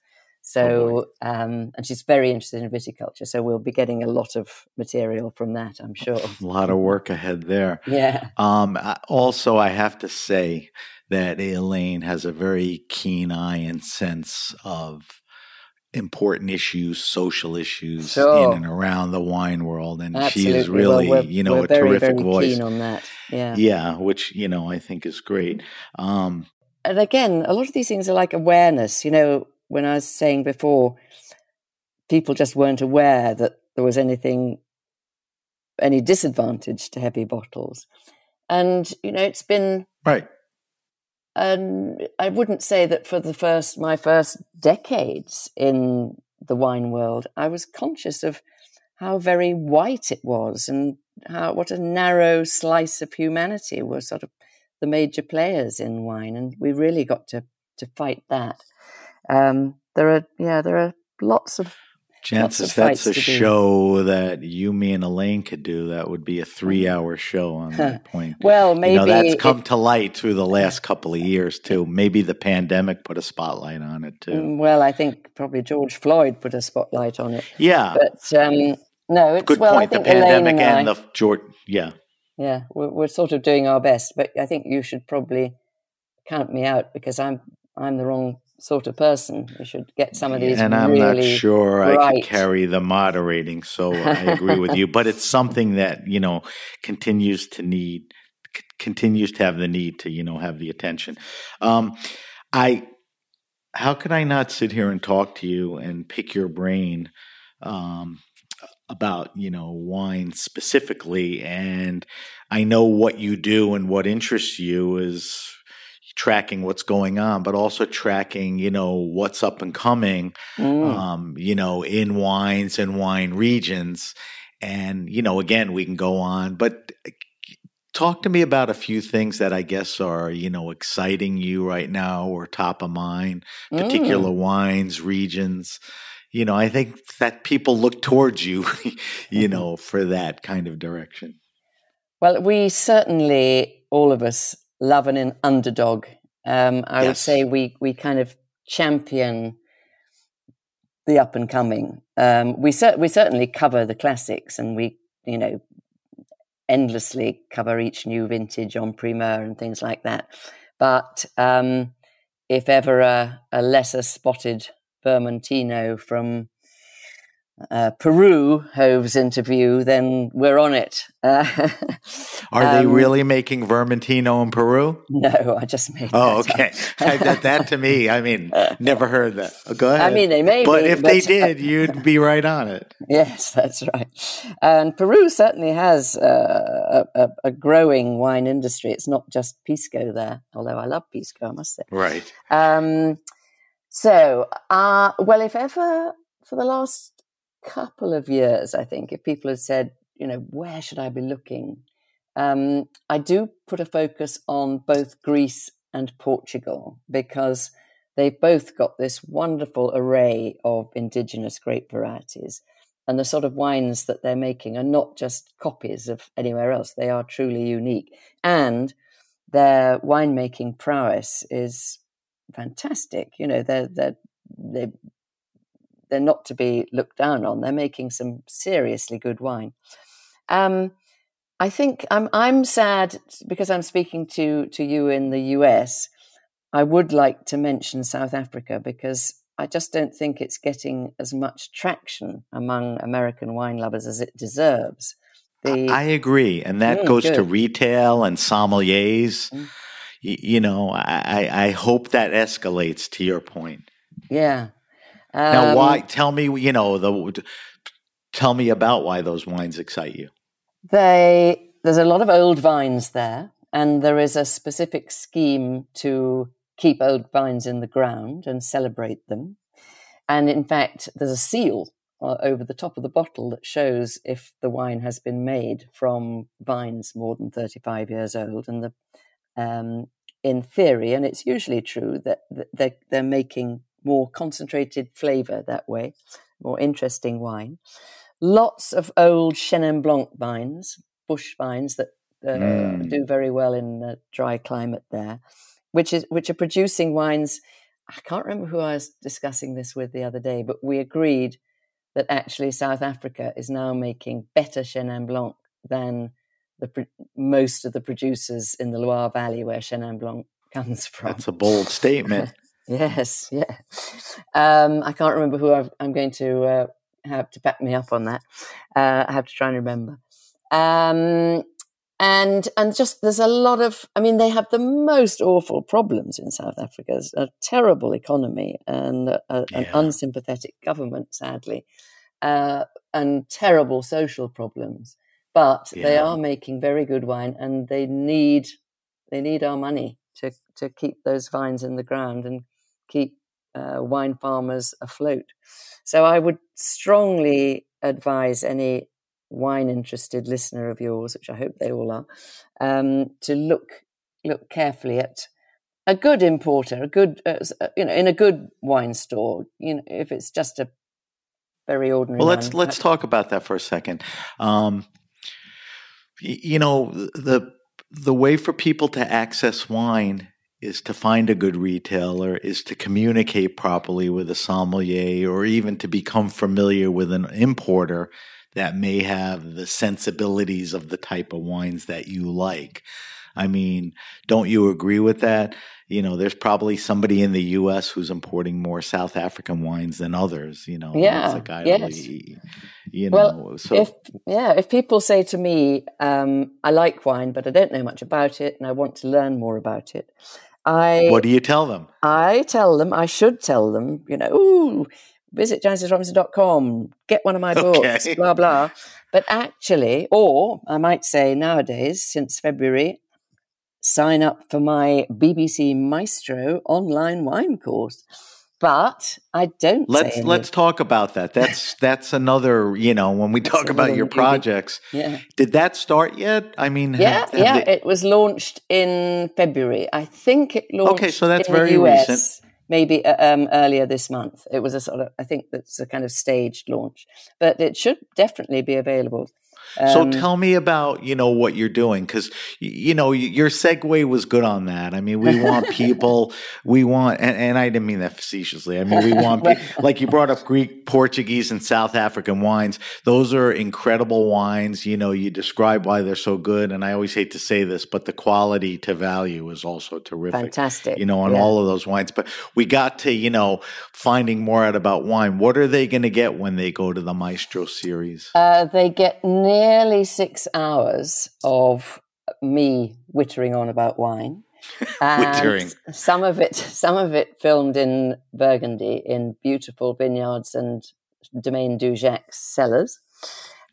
So, oh um, and she's very interested in viticulture. So we'll be getting a lot of material from that, I'm sure. A lot of work ahead there. Yeah. Um, also, I have to say that Elaine has a very keen eye and sense of important issues, social issues sure. in and around the wine world, and Absolutely. she is really, well, you know, a very, terrific very voice. Keen on that, yeah, yeah, which you know I think is great. Um, and again, a lot of these things are like awareness. You know, when I was saying before, people just weren't aware that there was anything, any disadvantage to heavy bottles, and you know, it's been right and I wouldn't say that for the first my first decades in the wine world, I was conscious of how very white it was and how what a narrow slice of humanity were sort of the major players in wine, and we really got to to fight that. Um, there are yeah, there are lots of Chances that's a show that you, me, and Elaine could do. That would be a three-hour show on that point. well, maybe you know, that's come it, to light through the last couple of years too. Maybe the pandemic put a spotlight on it too. Mm, well, I think probably George Floyd put a spotlight on it. Yeah, but um, no, it's good well, point. the pandemic and, and, the George. Yeah, yeah, we're, we're sort of doing our best, but I think you should probably count me out because I'm I'm the wrong sort of person. We should get some of these. And I'm really not sure right. I could carry the moderating, so I agree with you. But it's something that you know continues to need, c- continues to have the need to you know have the attention. Um, I, how could I not sit here and talk to you and pick your brain? Um, about you know wine specifically and i know what you do and what interests you is tracking what's going on, but also tracking, you know, what's up and coming, mm. um, you know, in wines and wine regions. And, you know, again, we can go on, but uh, talk to me about a few things that I guess are, you know, exciting you right now or top of mind, particular mm. wines, regions. You know, I think that people look towards you, you mm-hmm. know, for that kind of direction. Well, we certainly, all of us, love an underdog. Um, I yes. would say we we kind of champion the up and coming. Um, we cer- we certainly cover the classics, and we you know endlessly cover each new vintage en primeur and things like that. But um, if ever a, a lesser spotted Vermentino from uh, Peru Hove's interview, then we're on it. Uh, Are um, they really making Vermentino in Peru? No, I just made. Oh, okay. that, that, to me, I mean, never heard that. Oh, go ahead. I mean, they may, but be, if but, they did, you'd be right on it. Yes, that's right. And Peru certainly has uh, a, a, growing wine industry. It's not just pisco there, although I love pisco, I must say. Right. Um, so, uh, well, if ever for the last couple of years, I think, if people had said, you know, where should I be looking? Um, I do put a focus on both Greece and Portugal because they've both got this wonderful array of indigenous grape varieties. And the sort of wines that they're making are not just copies of anywhere else, they are truly unique. And their winemaking prowess is fantastic. You know, they're, they're, they they're not to be looked down on. They're making some seriously good wine. Um, I think I'm I'm sad because I'm speaking to to you in the US. I would like to mention South Africa because I just don't think it's getting as much traction among American wine lovers as it deserves. The, I agree, and that mm, goes good. to retail and sommeliers. Mm. You, you know, I, I hope that escalates. To your point, yeah, um, now, why? Tell me, you know, the tell me about why those wines excite you. They there's a lot of old vines there, and there is a specific scheme to keep old vines in the ground and celebrate them. And in fact, there's a seal uh, over the top of the bottle that shows if the wine has been made from vines more than 35 years old. And the, um, in theory, and it's usually true, that, that they're, they're making more concentrated flavor that way, more interesting wine. Lots of old Chenin Blanc vines, bush vines that uh, mm. do very well in the dry climate there, which is which are producing wines. I can't remember who I was discussing this with the other day, but we agreed that actually South Africa is now making better Chenin Blanc than the most of the producers in the Loire Valley where Chenin Blanc comes from. That's a bold statement. yes, yeah. Um, I can't remember who i am going to uh, have to back me up on that. Uh, I have to try and remember. Um, and and just there's a lot of i mean they have the most awful problems in south africa it's a terrible economy and a, yeah. an unsympathetic government sadly uh, and terrible social problems but yeah. they are making very good wine and they need they need our money to to keep those vines in the ground and keep uh, wine farmers afloat so i would strongly advise any wine interested listener of yours, which I hope they all are, um, to look look carefully at a good importer, a good uh, uh, you know, in a good wine store. You know, if it's just a very ordinary. Well, let's wine, let's talk about that for a second. Um, you know, the the way for people to access wine is to find a good retailer, is to communicate properly with a sommelier, or even to become familiar with an importer that may have the sensibilities of the type of wines that you like. I mean, don't you agree with that? You know, there's probably somebody in the U.S. who's importing more South African wines than others. You know, yeah, like I yes. Really, you know, well, so if yeah, if people say to me, um, "I like wine, but I don't know much about it, and I want to learn more about it," I what do you tell them? I tell them, I should tell them, you know, ooh, visit jancisrobinson.com, get one of my books, okay. blah, blah. But actually, or I might say nowadays, since February, sign up for my BBC Maestro online wine course. But I don't. Let's let's talk about that. That's that's another. You know, when we talk about your projects, yeah. Did that start yet? I mean, yeah, have, have yeah. They... It was launched in February. I think it launched. Okay, so that's very recent maybe uh, um, earlier this month. It was a sort of, I think that's a kind of staged launch, but it should definitely be available um, so tell me about you know what you're doing because you know your segue was good on that. I mean, we want people, we want, and, and, I didn't mean that facetiously. I mean, we want like you brought up Greek, Portuguese, and South African wines. Those are incredible wines. You know, you describe why they're so good, and I always hate to say this, but the quality to value is also terrific. Fantastic. You know, on yeah. all of those wines. But we got to you know finding more out about wine. What are they going to get when they go to the Maestro series? Uh, they get near nearly six hours of me wittering on about wine. wittering. Some of it, some of it filmed in Burgundy in beautiful vineyards and Domaine Dujac's cellars,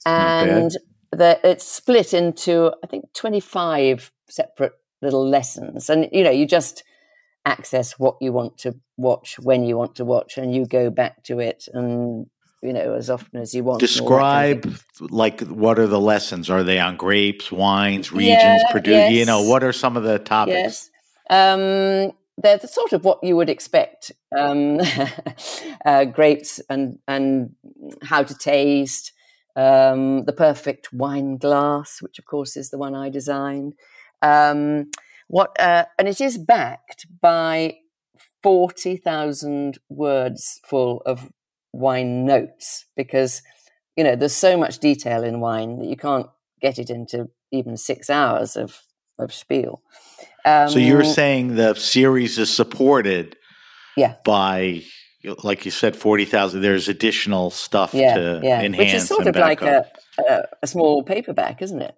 and the, it's split into I think twenty five separate little lessons, and you know you just access what you want to watch when you want to watch, and you go back to it and you know as often as you want. Describe kind of like what are the lessons? Are they on grapes, wines, regions, yeah, produce? Yes. You know, what are some of the topics? Yes. Um, they're the sort of what you would expect: um, uh, grapes and and how to taste, um, the perfect wine glass, which of course is the one I designed. Um, what uh, and it is backed by forty thousand words full of wine notes because you know there's so much detail in wine that you can't get it into even six hours of of spiel. Um, so you're saying the series is supported, yeah, by like you said, forty thousand. There's additional stuff yeah, to yeah. enhance, which is sort of like a, a, a small paperback, isn't it?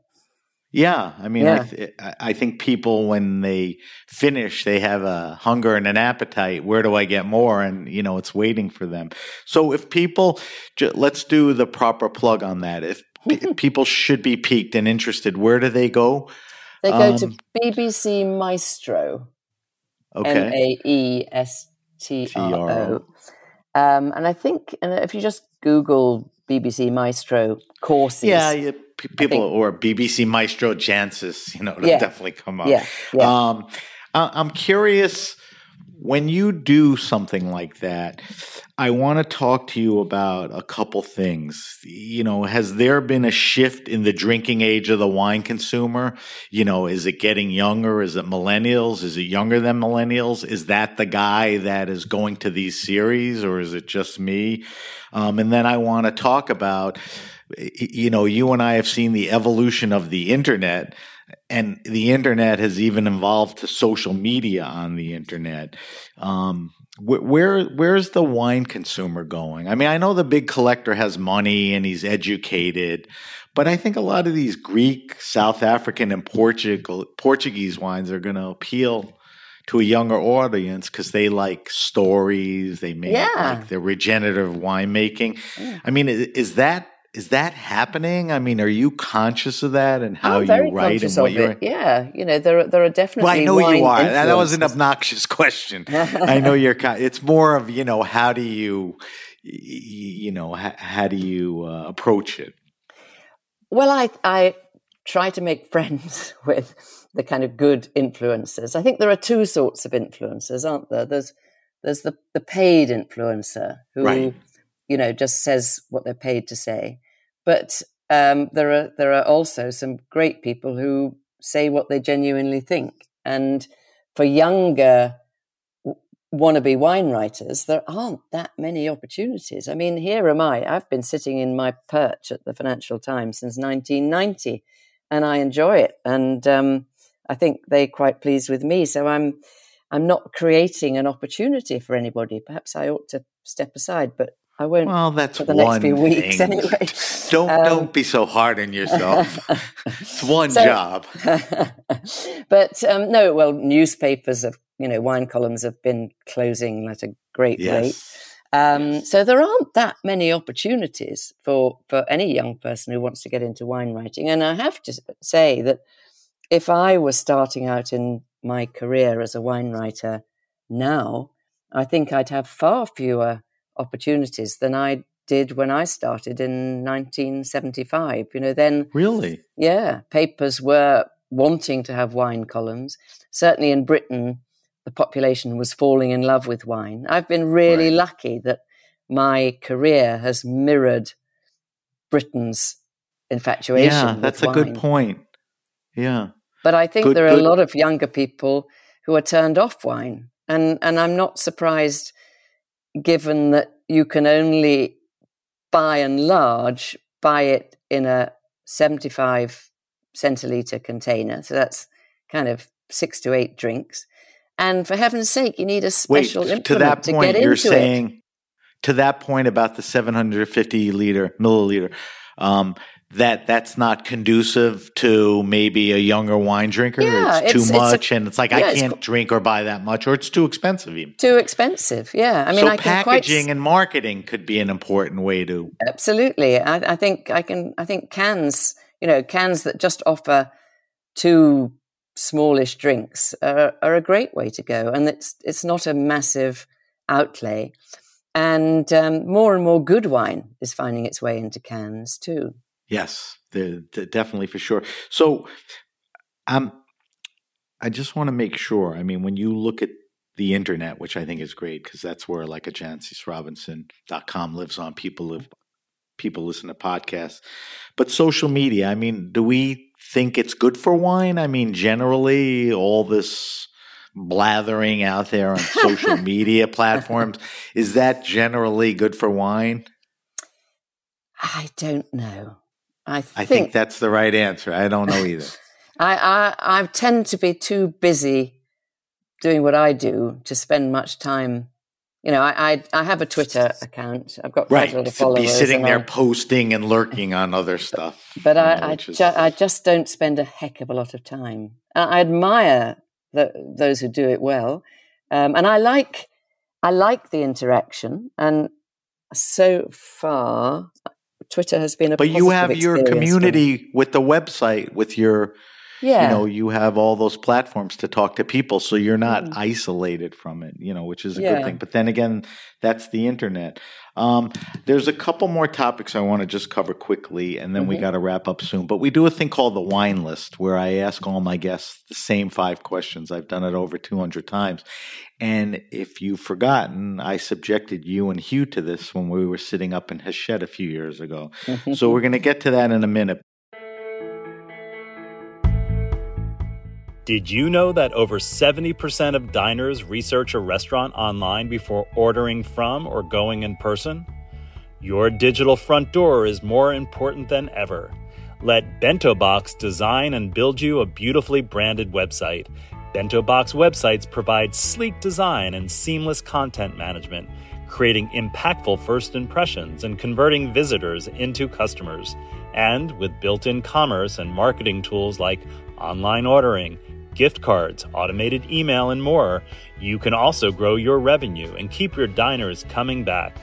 Yeah, I mean, yeah. I, th- I, think people when they finish, they have a hunger and an appetite. Where do I get more? And you know, it's waiting for them. So if people, let's do the proper plug on that. If people should be piqued and interested, where do they go? They go um, to BBC Maestro. Okay. M A E S T R O. Um, and I think and if you just Google BBC Maestro courses, Yeah, yeah p- people think- or BBC Maestro Jancis, you know, Yeah. definitely come up. yeah, yeah. Um, I- I'm curious when you do something like that. I want to talk to you about a couple things. You know, has there been a shift in the drinking age of the wine consumer? You know, is it getting younger? Is it millennials? Is it younger than millennials? Is that the guy that is going to these series or is it just me? Um, and then I want to talk about, you know, you and I have seen the evolution of the internet and the internet has even evolved to social media on the internet. Um, where where's the wine consumer going? I mean, I know the big collector has money and he's educated, but I think a lot of these Greek, South African, and Portugal Portuguese wines are going to appeal to a younger audience because they like stories. They make Yeah. like the regenerative winemaking. Yeah. I mean, is that is that happening? I mean, are you conscious of that and how you write and what you're? it. Yeah, you know there are, there are definitely. Well, I know you are. That that was an obnoxious question. I know you're. ki- It's more of you know how do you, you know, how, how do you uh, approach it? Well, I I try to make friends with the kind of good influencers. I think there are two sorts of influencers, aren't there? There's there's the the paid influencer who Right. you know just says what they're paid to say, but um, there are there are also some great people who say what they genuinely think. And for younger wannabe wine writers, there aren't that many opportunities. I mean, here am I. I've been sitting in my perch at the Financial Times since 1990, and I enjoy it. And um, I think they're quite pleased with me. So I'm I'm not creating an opportunity for anybody. Perhaps I ought to step aside, but I won't Well, that's for the one next few weeks thing. anyway. Don't Um, don't be so hard on yourself. it's one So- job. but um, no, well, newspapers have, you know, wine columns have been closing at a great rate. Yes. Um, so there aren't that many opportunities for, for any young person who wants to get into wine writing. And I have to say that if I was starting out in my career as a wine writer now, I think I'd have far fewer opportunities than I did when I started in 1975. You know, then Really? yeah, papers were wanting to have wine columns. Certainly in Britain, the population was falling in love with wine. I've been really Right. lucky that my career has mirrored Britain's infatuation. Yeah, that's a good point. Yeah. But I think Good- there are good. a lot of younger people who are turned off wine, and and I'm not surprised, given that you can only, by and large, buy it in a 75 centiliter container. So that's kind of six to eight drinks. And for heaven's sake, you need a Wait, special to implement that to point, get you're into it. saying to that point about the 750 liter milliliter. Um, that that's not conducive to maybe a younger wine drinker. Yeah, it's too it's- it's a- much, and it's like yeah, I can't drink or buy that much, or it's too expensive. Even. Too expensive, yeah. I mean, so I can quite packaging and marketing could be an important way to. Absolutely. I, I think I can. I think cans, you know, cans that just offer two smallish drinks are, are a great way to go, and it's it's not a massive outlay. And um, more and more good wine is finding its way into cans too. Yes, the, the, definitely for sure. So, um, I just want to make sure. I mean, when you look at the internet, which I think is great because that's where like a jancisrobinson.com lives on. People live, people listen to podcasts, but social media. I mean, do we think it's good for wine? I mean, generally, all this blathering out there on social media platforms is that generally good for wine? I don't know. I think, I think that's the right answer. I don't know either. I, I I tend to be too busy doing what I do to spend much time. You know, I I, I have a Twitter account. I've got quite right a lot of to followers. be sitting there I- posting and lurking on other stuff but you know, I I, is- I just don't spend a heck of a lot of time. I, I admire the, those who do it well, um, and I like I like the interaction. And so far, Twitter has been a but you have your experience for me. community with the website with your Yeah. You know, you have all those platforms to talk to people, so you're not Mm. isolated from it. You know, which is a Yeah. good thing. But then again, that's the internet. Um, there's a couple more topics I want to just cover quickly, and then we Mhm. got to wrap up soon. But we do a thing called the wine list, where I ask all my guests the same five questions. I've done it over 200 times. And if you've forgotten, I subjected you and Hugh to this when we were sitting up in Hachette a few years ago. So we're going to get to that in a minute. Did you know that over 70% of diners research a restaurant online before ordering from or going in person? Your digital front door is more important than ever. Let Bento Box design and build you a beautifully branded website. Bento Box websites provide sleek design and seamless content management, creating impactful first impressions and converting visitors into customers. And with built in commerce and marketing tools like online ordering, gift cards, automated email, and more, you can also grow your revenue and keep your diners coming back.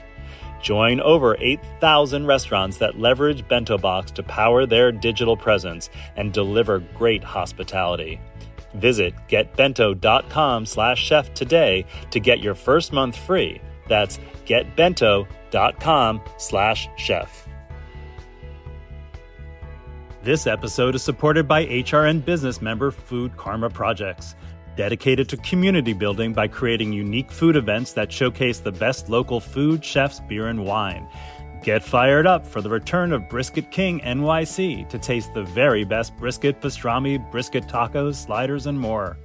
Join over 8,000 restaurants that leverage Bento Box to power their digital presence and deliver great hospitality. Visit getbento.com slash chef today to get your first month free. That's getbento.com slash chef. This episode is supported by HRN business member Food Karma Projects, dedicated to community building by creating unique food events that showcase the best local food, chefs, beer, and wine. Get fired up for the return of Brisket King NYC to taste the very best brisket, pastrami, brisket tacos, sliders, and more.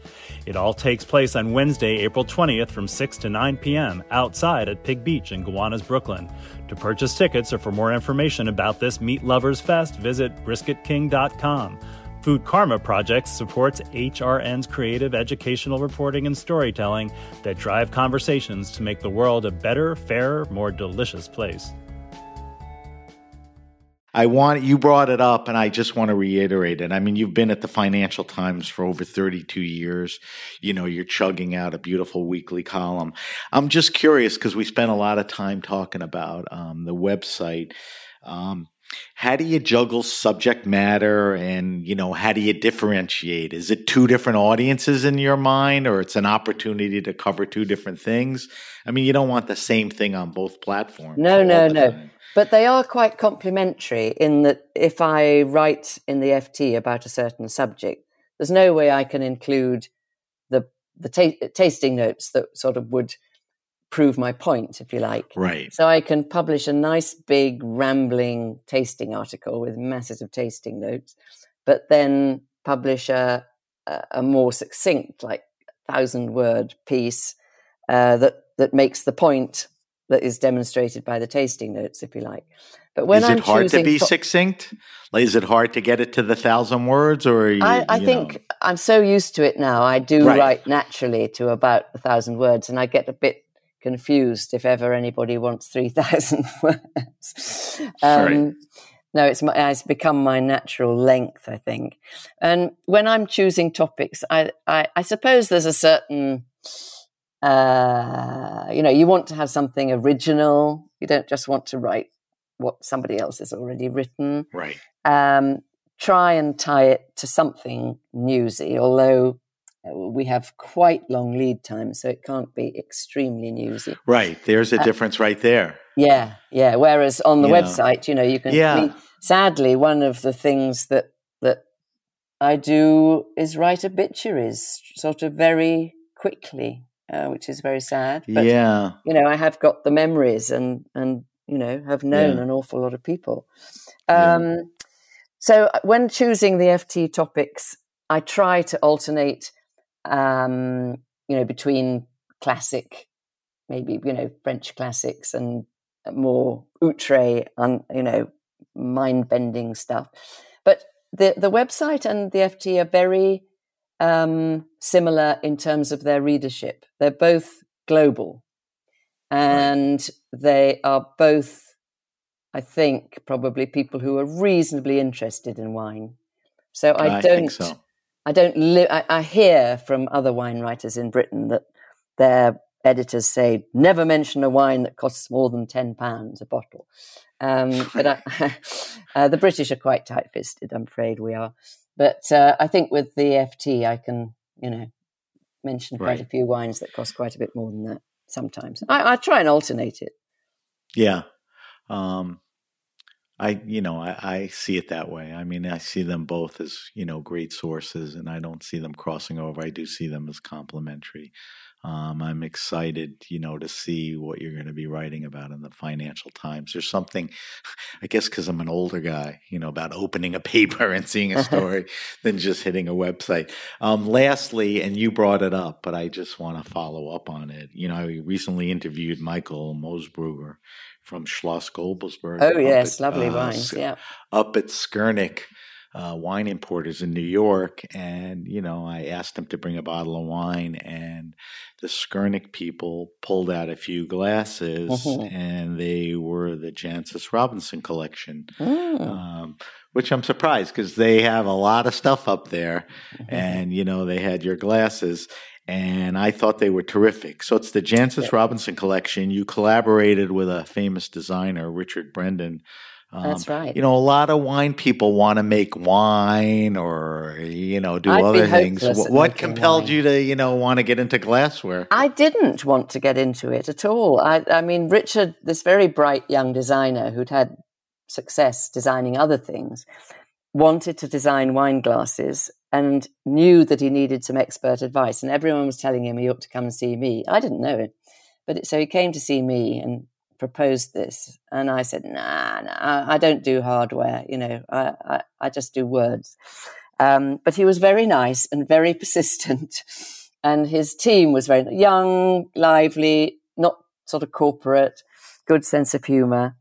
It all takes place on Wednesday, April 20th from 6 to 9 p.m. outside at Pig Beach in Gowanus, Brooklyn. To purchase tickets or for more information about this Meat Lovers Fest, visit brisketking.com. Food Karma Projects supports HRN's creative educational reporting and storytelling that drive conversations to make the world a better, fairer, more delicious place. I want you brought it up, and I just want to reiterate it. I mean, you've been at the Financial Times for over 32 years. You know, you're chugging out a beautiful weekly column. I'm just curious because we spent a lot of time talking about um, the website. Um, how do you juggle subject matter and you know how do you differentiate is it two different audiences in your mind or it's an opportunity to cover two different things i mean you don't want the same thing on both platforms No, no, no. time. But they are quite complementary in that if I write in the FT about a certain subject, there's no way I can include the the ta- tasting notes that sort of would prove my point, if you like. right So I can publish a nice big rambling tasting article with masses of tasting notes, but then publish a a, more succinct, like thousand word piece uh, that that makes the point that is demonstrated by the tasting notes, if you like. But when is I'm it hard to be to- succinct like, is it hard to get it to the thousand words or you, I, I think know- I'm so used to it now. I do Right. write naturally to about a thousand words, and I get a bit confused if ever anybody wants three thousand words. Um, No, it's my, it's become my natural length, I think. And when I'm choosing topics, I I, I suppose there's a certain, uh, you know, you want to have something original. You don't just want to write what somebody else has already written right um, try and tie it to something newsy, although uh, we have quite long lead times, so it can't be extremely newsy. right there's a Uh, difference right there Yeah, yeah. Whereas on the Yeah. website, you know, you can. Yeah. Sadly, one of the things that that I do is write obituaries, sort of very quickly, uh, which is very sad. But yeah you know, I have got the memories and and you know have known Yeah. an awful lot of people. Yeah. Um, So uh, when choosing the FT topics, I try to alternate, um, you know, between classic, maybe you know French classics and more outre and you know mind bending stuff. But the the website and the FT are very um, similar in terms of their readership. They're both global, and they are both, I think, probably people who are reasonably interested in wine. So I, I don't. so. I don't live. I, I hear from other wine writers in Britain that their editors say never mention a wine that costs more than ten pounds a bottle. Um, but I, uh, the British are quite tight-fisted. I'm afraid we are. But uh, I think with the FT, I can, you know, mention quite Right. a few wines that cost quite a bit more than that sometimes. I, I try and alternate it. Yeah. Um, I, you know, I, I see it that way. I mean, I see them both as, you know, great sources and I don't see them crossing over. I do see them as complementary. Um, I'm excited, you know, to see what you're going to be writing about in the Financial Times. There's something, I guess, because I'm an older guy, you know, about opening a paper and seeing a story than just hitting a website. Um, lastly, and you brought it up, but I just want to follow up on it. You know, I recently interviewed Michael Moosbrugger from Schloss Gobelsburg. Oh, yes, at, lovely uh, wines. Yeah. up at Skernick uh, Wine Importers in New York, and you know, I asked them to bring a bottle of wine, and the Skurnik people pulled out a few glasses, Mhm. and they were the Jancis Robinson collection, Mm. um, which I'm surprised because they have a lot of stuff up there, Mm-hmm. and you know, they had your glasses. And I thought they were terrific. So it's the Jancis Robinson collection. You collaborated with a famous designer, Richard Brendon, um, That's right. You know, a lot of wine people want to make wine or you know do I'd other things. What, what compelled wine. you to you know want to get into glassware? I didn't want to get into it at all. I, I mean, Richard, this very bright young designer who'd had success designing other things, wanted to design wine glasses and knew that he needed some expert advice. And everyone was telling him he ought to come and see me. I didn't know it. But it, so he came to see me and proposed this. And I said, nah, nah, I don't do hardware. You know, I, I, I just do words. Um, but he was very nice and very persistent. And his team was very young, lively, not sort of corporate, good sense of humor.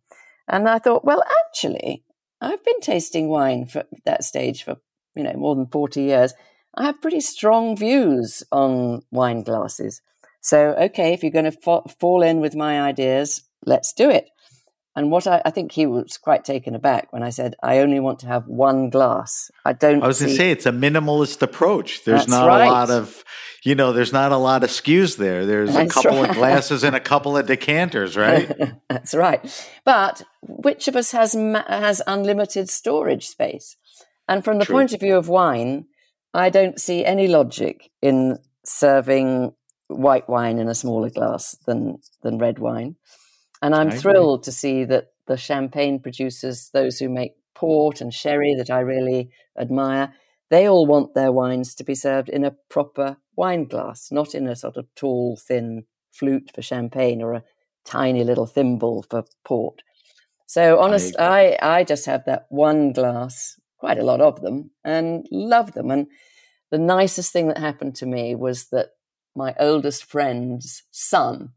And I thought, well, actually, I've been tasting wine for that stage for, you know, more than 40 years. I have pretty strong views on wine glasses. So, okay, if you're going to fa- fall in with my ideas, let's do it. And what I, I think he was quite taken aback when I said, I only want to have one glass. I don't. I was going to say it's a minimalist approach. There's That's not right. a lot of you know. There's not a lot of SKUs there. There's a couple right. of glasses and a couple of decanters, right? That's right. But which of us has has unlimited storage space? And from the True. point of view of wine, I don't see any logic in serving white wine in a smaller glass than than red wine. And I'm thrilled to see that the champagne producers, those who make port and sherry that I really admire, they all want their wines to be served in a proper wine glass, not in a sort of tall, thin flute for champagne or a tiny little thimble for port. So honest. I, I just have that one glass, quite a lot of them, and love them. And the nicest thing that happened to me was that my oldest friend's son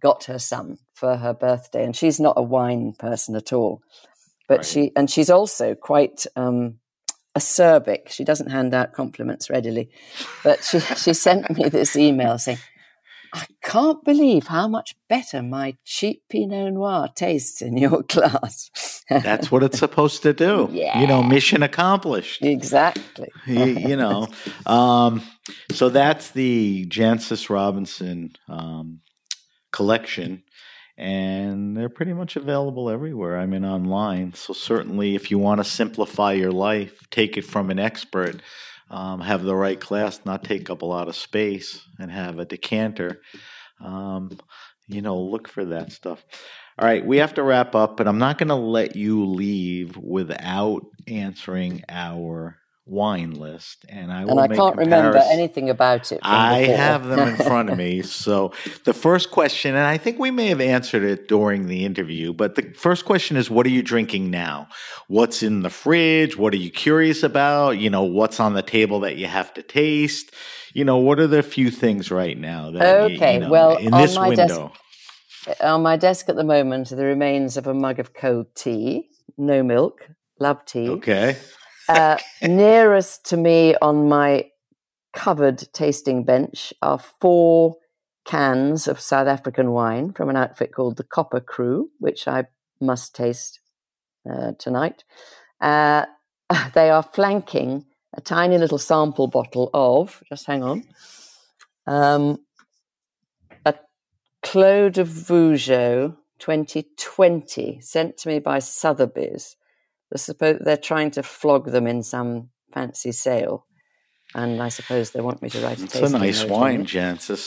got her some for her birthday, and she's not a wine person at all, but Right. she and she's also quite um, acerbic. She doesn't hand out compliments readily, but she she sent me this email saying. I can't believe how much better my cheap Pinot Noir tastes in your glass. That's what it's supposed to do. You know, mission accomplished. exactly. you, you know. Um, so that's the Jancis Robinson um, collection, and they're pretty much available everywhere. I mean, online. So certainly, if you want to simplify your life, take it from an expert. Um, have the right class, not take up a lot of space, and have a decanter. Um, you know, look for that stuff. All right, we have to wrap up, but I'm not going to let you leave without answering our wine list. And I will And I make can't remember anything about it. I before. have them in front of me. So the first question, and I think we may have answered it during the interview, but the first question is what are you drinking now? What's in the fridge? What are you curious about? You know, what's on the table that you have to taste? You know, what are the few things right now that Okay, you know, well, in on this my desk- window? Uh, on my desk at the moment, are the remains of a mug of cold tea, no milk, love tea. Okay. Uh, nearest to me on my covered tasting bench are four cans of South African wine from an outfit called the Copper Crew, which I must taste uh, tonight. Uh, they are flanking a tiny little sample bottle of, just hang on, um, a Clos de Vougeot 2020 sent to me by Sotheby's. They're, supposed, they're trying to flog them in some fancy sale, and I suppose they want me to write a It's a nice wine, it. Jancis.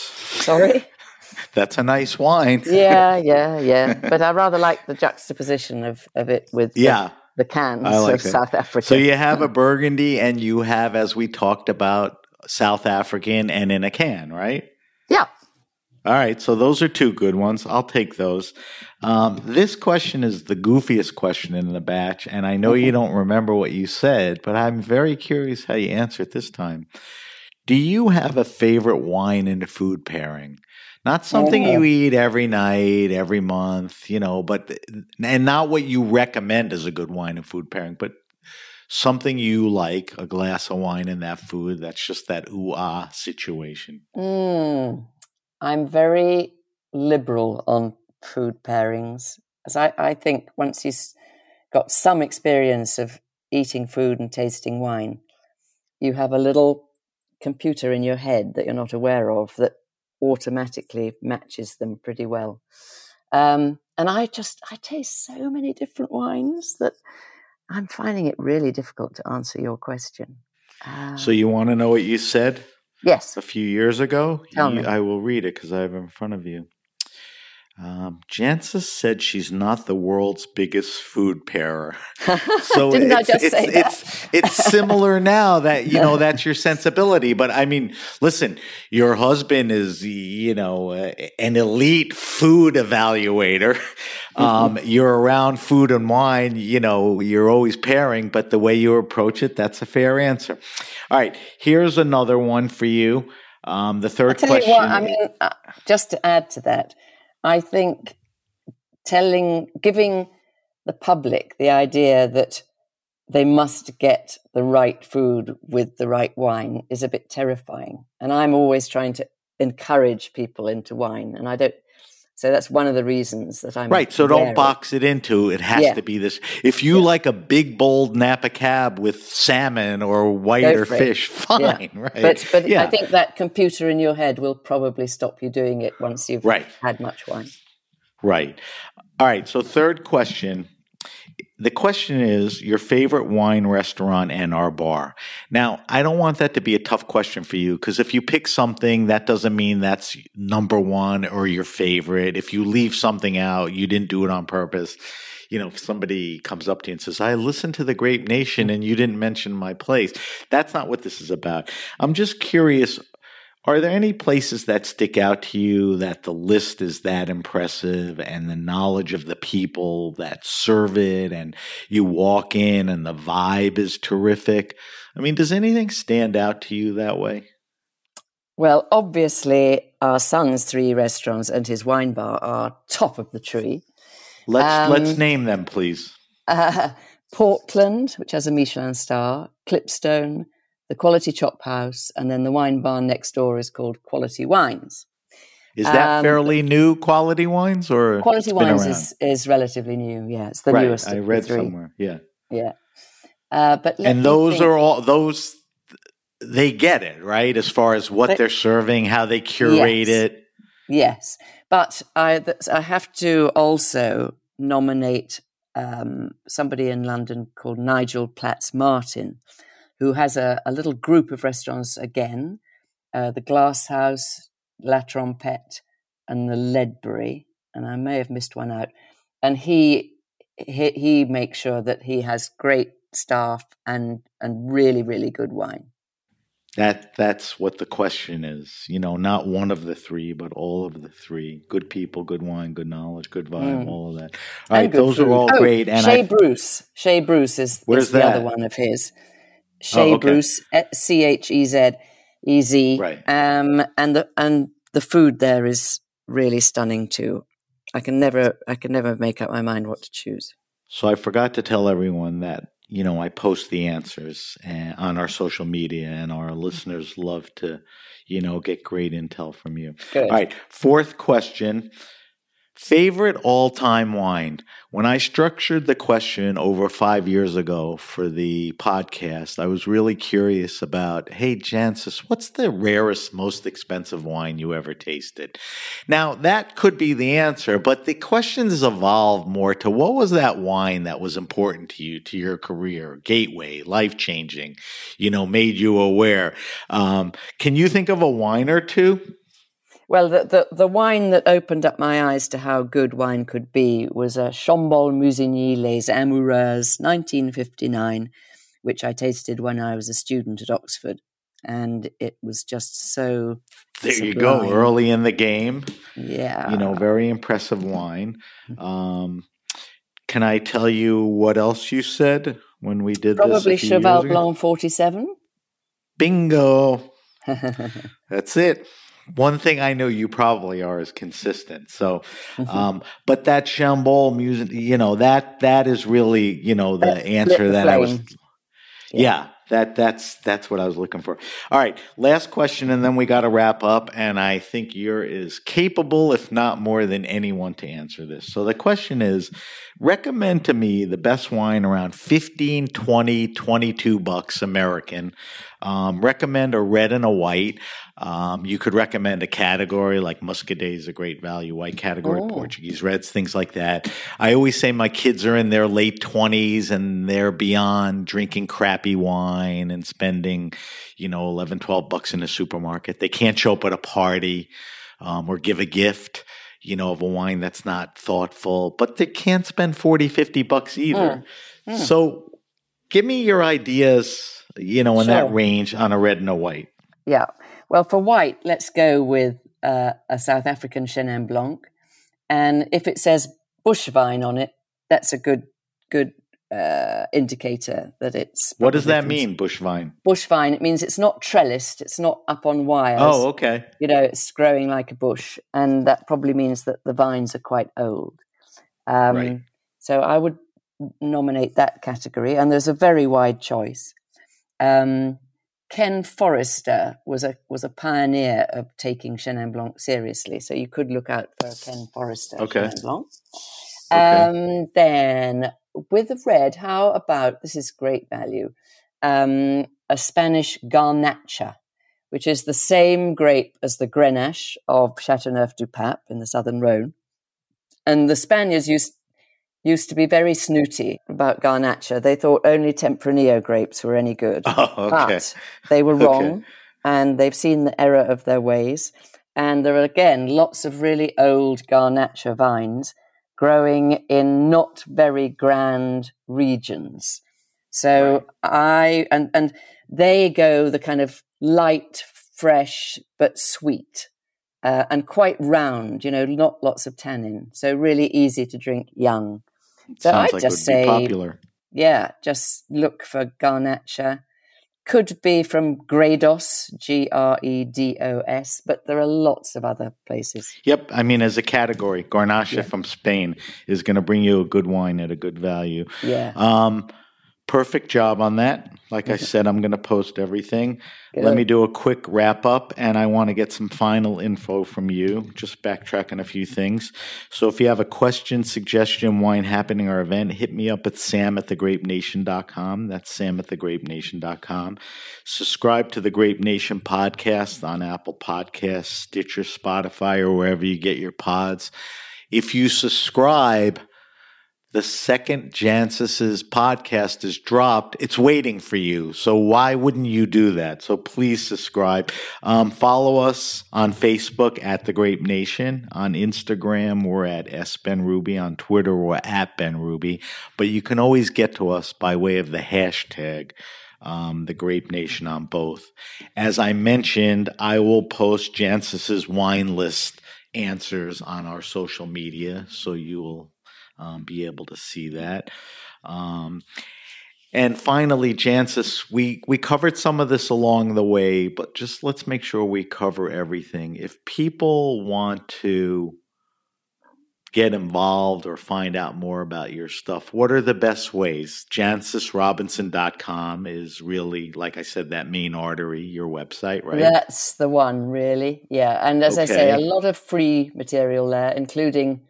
Sorry. That's a nice wine. yeah, yeah, yeah. But I rather like the juxtaposition of, of it with the, Yeah. the cans like of. South Africa. So you have a Burgundy, and you have, as we talked about, South African, and in a can, right? All right, so those are two good ones. I'll take those. Um, this question is the goofiest question in the batch, and I know you don't remember what you said, but I'm very curious how you answer it this time. Do you have a favorite wine in a food pairing? Not something you eat every night, every month, you know, but and not what you recommend as a good wine and food pairing, but something you like, a glass of wine and that food. That's just that ooh ah situation. Mm, I'm very liberal on food pairings. As I, I think once you've got some experience of eating food and tasting wine, you have a little computer in your head that you're not aware of that automatically matches them pretty well. Um, and I just, I taste so many different wines that I'm finding it really difficult to answer your question. Uh, So you want to know what you said? Yes. a few years ago. Tell You- me. I will read it because I have it in front of you. Um, Jancis said she's not the world's biggest food pairer. So Didn't I it's, just it's, say that? it's, it's similar now that, you know, that's your sensibility. But I mean, listen, your husband is, you know, uh, an elite food evaluator. Mm-hmm. Um, you're around food and wine, you know, you're always pairing, but the way you approach it, that's a fair answer. All right, here's another one for you. Um, the third question. what, I mean, uh, just to add to that, I think telling, giving the public the idea that they must get the right food with the right wine is a bit terrifying. And I'm always trying to encourage people into wine. And I don't, so that's one of the reasons that I'm Right, so don't wary. box it into it has Yeah. to be this. If you like a big bold Napa cab with salmon or white Go or fish, Yeah. fine, right? But, but yeah, I think that computer in your head will probably stop you doing it once you've Right. had much wine. right. All right, so third question. The question is your favorite wine restaurant and our bar. Now, I don't want that to be a tough question for you because if you pick something, that doesn't mean that's number one or your favorite. If you leave something out, you didn't do it on purpose. You know, if somebody comes up to you and says, I listened to the Grape Nation and you didn't mention my place, that's not what this is about. I'm just curious are there any places that stick out to you that the list is that impressive and the knowledge of the people that serve it and you walk in and the vibe is terrific? I mean, does anything stand out to you that way? Well, obviously, our son's three restaurants and his wine bar are top of the tree. Let's Um, let's name them, please. Uh, Portland, which has a Michelin star, Clipstone, the Quality Chop House, and then the wine bar next door is called Quality Wines. Is that um, fairly new quality wines or Quality Wines around? is, is relatively new. Yeah, it's the right? newest. I read somewhere. Yeah, Yeah, uh, but and those think. are all those. They get it right as far as what They- they're serving, how they curate Yes. it. Yes, but I th- I have to also nominate um, somebody in London called Nigel Platts Martin, who has a, a little group of restaurants again, uh, the Glass House, La Trompette, and the Ledbury, and I may have missed one out. And he he, he makes sure that he has great staff and and really really good wine. That that's what the question is. You know, not one of the three, but all of the three. Good people, good wine, good knowledge, good vibe, Mm. all of that. All And right, those are all Oh, great. And Chez I, Bruce. Chez Bruce is, is the other one of his. Chez okay. Bruce, eh, C H E Z E Z. Right. Um, and the and the food there is really stunning too. I can never I can never make up my mind what to choose. so I forgot to tell everyone that you know I post the answers uh, on our social media, and our listeners love to, you know, get great intel from you. Good. All right, fourth question. Favorite all time wine? When I structured the question over five years ago for the podcast, I was really curious about hey, Jancis, what's the rarest, most expensive wine you ever tasted? Now, that could be the answer, but the questions evolved more to what was that wine that was important to you, to your career, gateway, life changing, you know, made you aware? Um, can you think of a wine or two? Well, the, the, the, wine that opened up my eyes to how good wine could be was a Chambolle Musigny Les Amoureuses 1959, which I tasted when I was a student at Oxford. And it was just so. There sublime. you go, early in the game. Yeah. You know, very impressive wine. Um, can I tell you what else you said when we did Probably this? Probably Cheval Blanc 47. Bingo. That's it one thing I know you probably are is consistent. So, mm-hmm. um, but that Chambolle Musigny, you know, that that is really, you know, the that's answer that I was. Yeah. yeah, that that's that's what I was looking for. All right, last question, and then we got to wrap up. And I think you're as capable, if not more, than anyone to answer this. So the question is: recommend to me the best wine around 15, 20, 22 bucks American. Um, recommend a red and a white. Um, you could recommend a category like Muscadet is a great value, white category, oh. Portuguese reds, things like that. I always say my kids are in their late 20s and they're beyond drinking crappy wine and spending, you know, 11, 12 bucks in a supermarket. They can't show up at a party um, or give a gift you know, of a wine that's not thoughtful, but they can't spend 40, 50 bucks either. Mm. Mm. So give me your ideas, you know, in sure. that range on a red and a white. Yeah. Well, for white, let's go with uh, a South African Chenin Blanc. And if it says bush vine on it, that's a good good uh, indicator that it's. What does that mean, bush vine? Bush vine. It means it's not trellised. It's not up on wires. Oh, okay. You know, it's growing like a bush, and that probably means that the vines are quite old. Um, right. So I would nominate that category, and there's a very wide choice. Um, Ken Forrester was a was a pioneer of taking Chenin Blanc seriously, so you could look out for Ken Forrester okay. Chenin Blanc. Okay. Um, then with the red, how about this is great value? Um, a Spanish Garnacha, which is the same grape as the Grenache of Chateauneuf du Pape in the southern Rhone. And the Spaniards used used to be very snooty about Garnacha. They thought only Tempranillo grapes were any good. Oh, okay. But they were wrong, okay. and they've seen the error of their ways. And there are again lots of really old Garnacha vines growing in not very grand regions. So right. I and and they go the kind of light, fresh but sweet. Uh, and quite round, you know, not lots of tannin. So really easy to drink young. So I like just say, popular. yeah, just look for Garnacha. Could be from Gredos, G R E D O S, but there are lots of other places. Yep. I mean, as a category, Garnacha yeah. from Spain is going to bring you a good wine at a good value. Yeah. Um, perfect job on that. Like I said, I'm going to post everything. Good. Let me do a quick wrap up, and I want to get some final info from you, just backtracking a few things. So if you have a question, suggestion, wine happening, or event, hit me up at sam at thegrapenation.com. That's sam at thegrapenation.com. Subscribe to the Grape Nation podcast on Apple Podcasts, Stitcher, Spotify, or wherever you get your pods. If you subscribe, the second Jancis's podcast is dropped, it's waiting for you. So why wouldn't you do that? So please subscribe. Um, follow us on Facebook at The Grape Nation. On Instagram, we're at S Benrubi. On Twitter, we're at Benrubi. But you can always get to us by way of the hashtag. Um, the Grape Nation on both. As I mentioned, I will post Jancis's wine list answers on our social media, so you will um, be able to see that. Um, and finally, Jancis, we, we covered some of this along the way, but just let's make sure we cover everything. If people want to get involved or find out more about your stuff, what are the best ways? JancisRobinson.com is really, like I said, that main artery, your website, right? That's the one, really. Yeah. And as okay. I say, a lot of free material there, including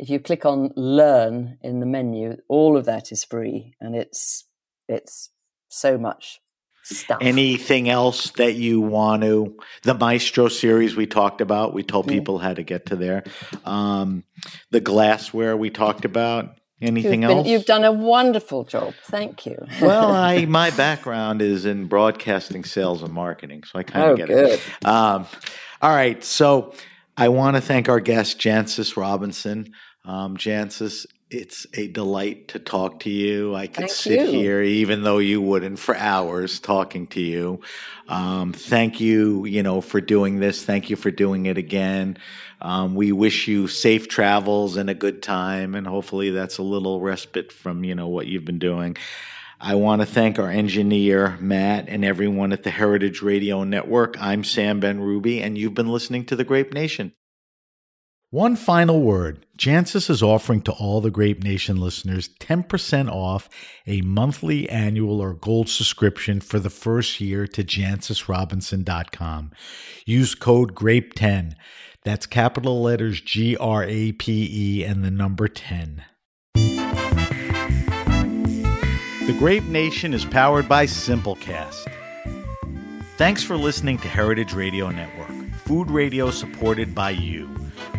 if you click on learn in the menu, all of that is free and it's it's so much stuff. Anything else that you want to? The Maestro series we talked about. We told people how to get to there. Um, the glassware we talked about. Anything you've been, else? You've done a wonderful job. Thank you. well, I my background is in broadcasting, sales, and marketing, so I kind of oh, get good. it. Um, all right, so I want to thank our guest Jancis Robinson. Um, Jancis, it's a delight to talk to you. I could Thank sit you. here, even though you wouldn't, for hours talking to you. Um, thank you, you know, for doing this. Thank you for doing it again. Um, we wish you safe travels and a good time, and hopefully that's a little respite from you know what you've been doing. I want to thank our engineer Matt and everyone at the Heritage Radio Network. I'm Sam Benrubi, and you've been listening to the Grape Nation. One final word Jancis is offering to all the Grape Nation listeners 10% off a monthly, annual, or gold subscription for the first year to jancisrobinson.com. Use code GRAPE10. That's capital letters G R A P E and the number 10. The Grape Nation is powered by Simplecast. Thanks for listening to Heritage Radio Network, food radio supported by you.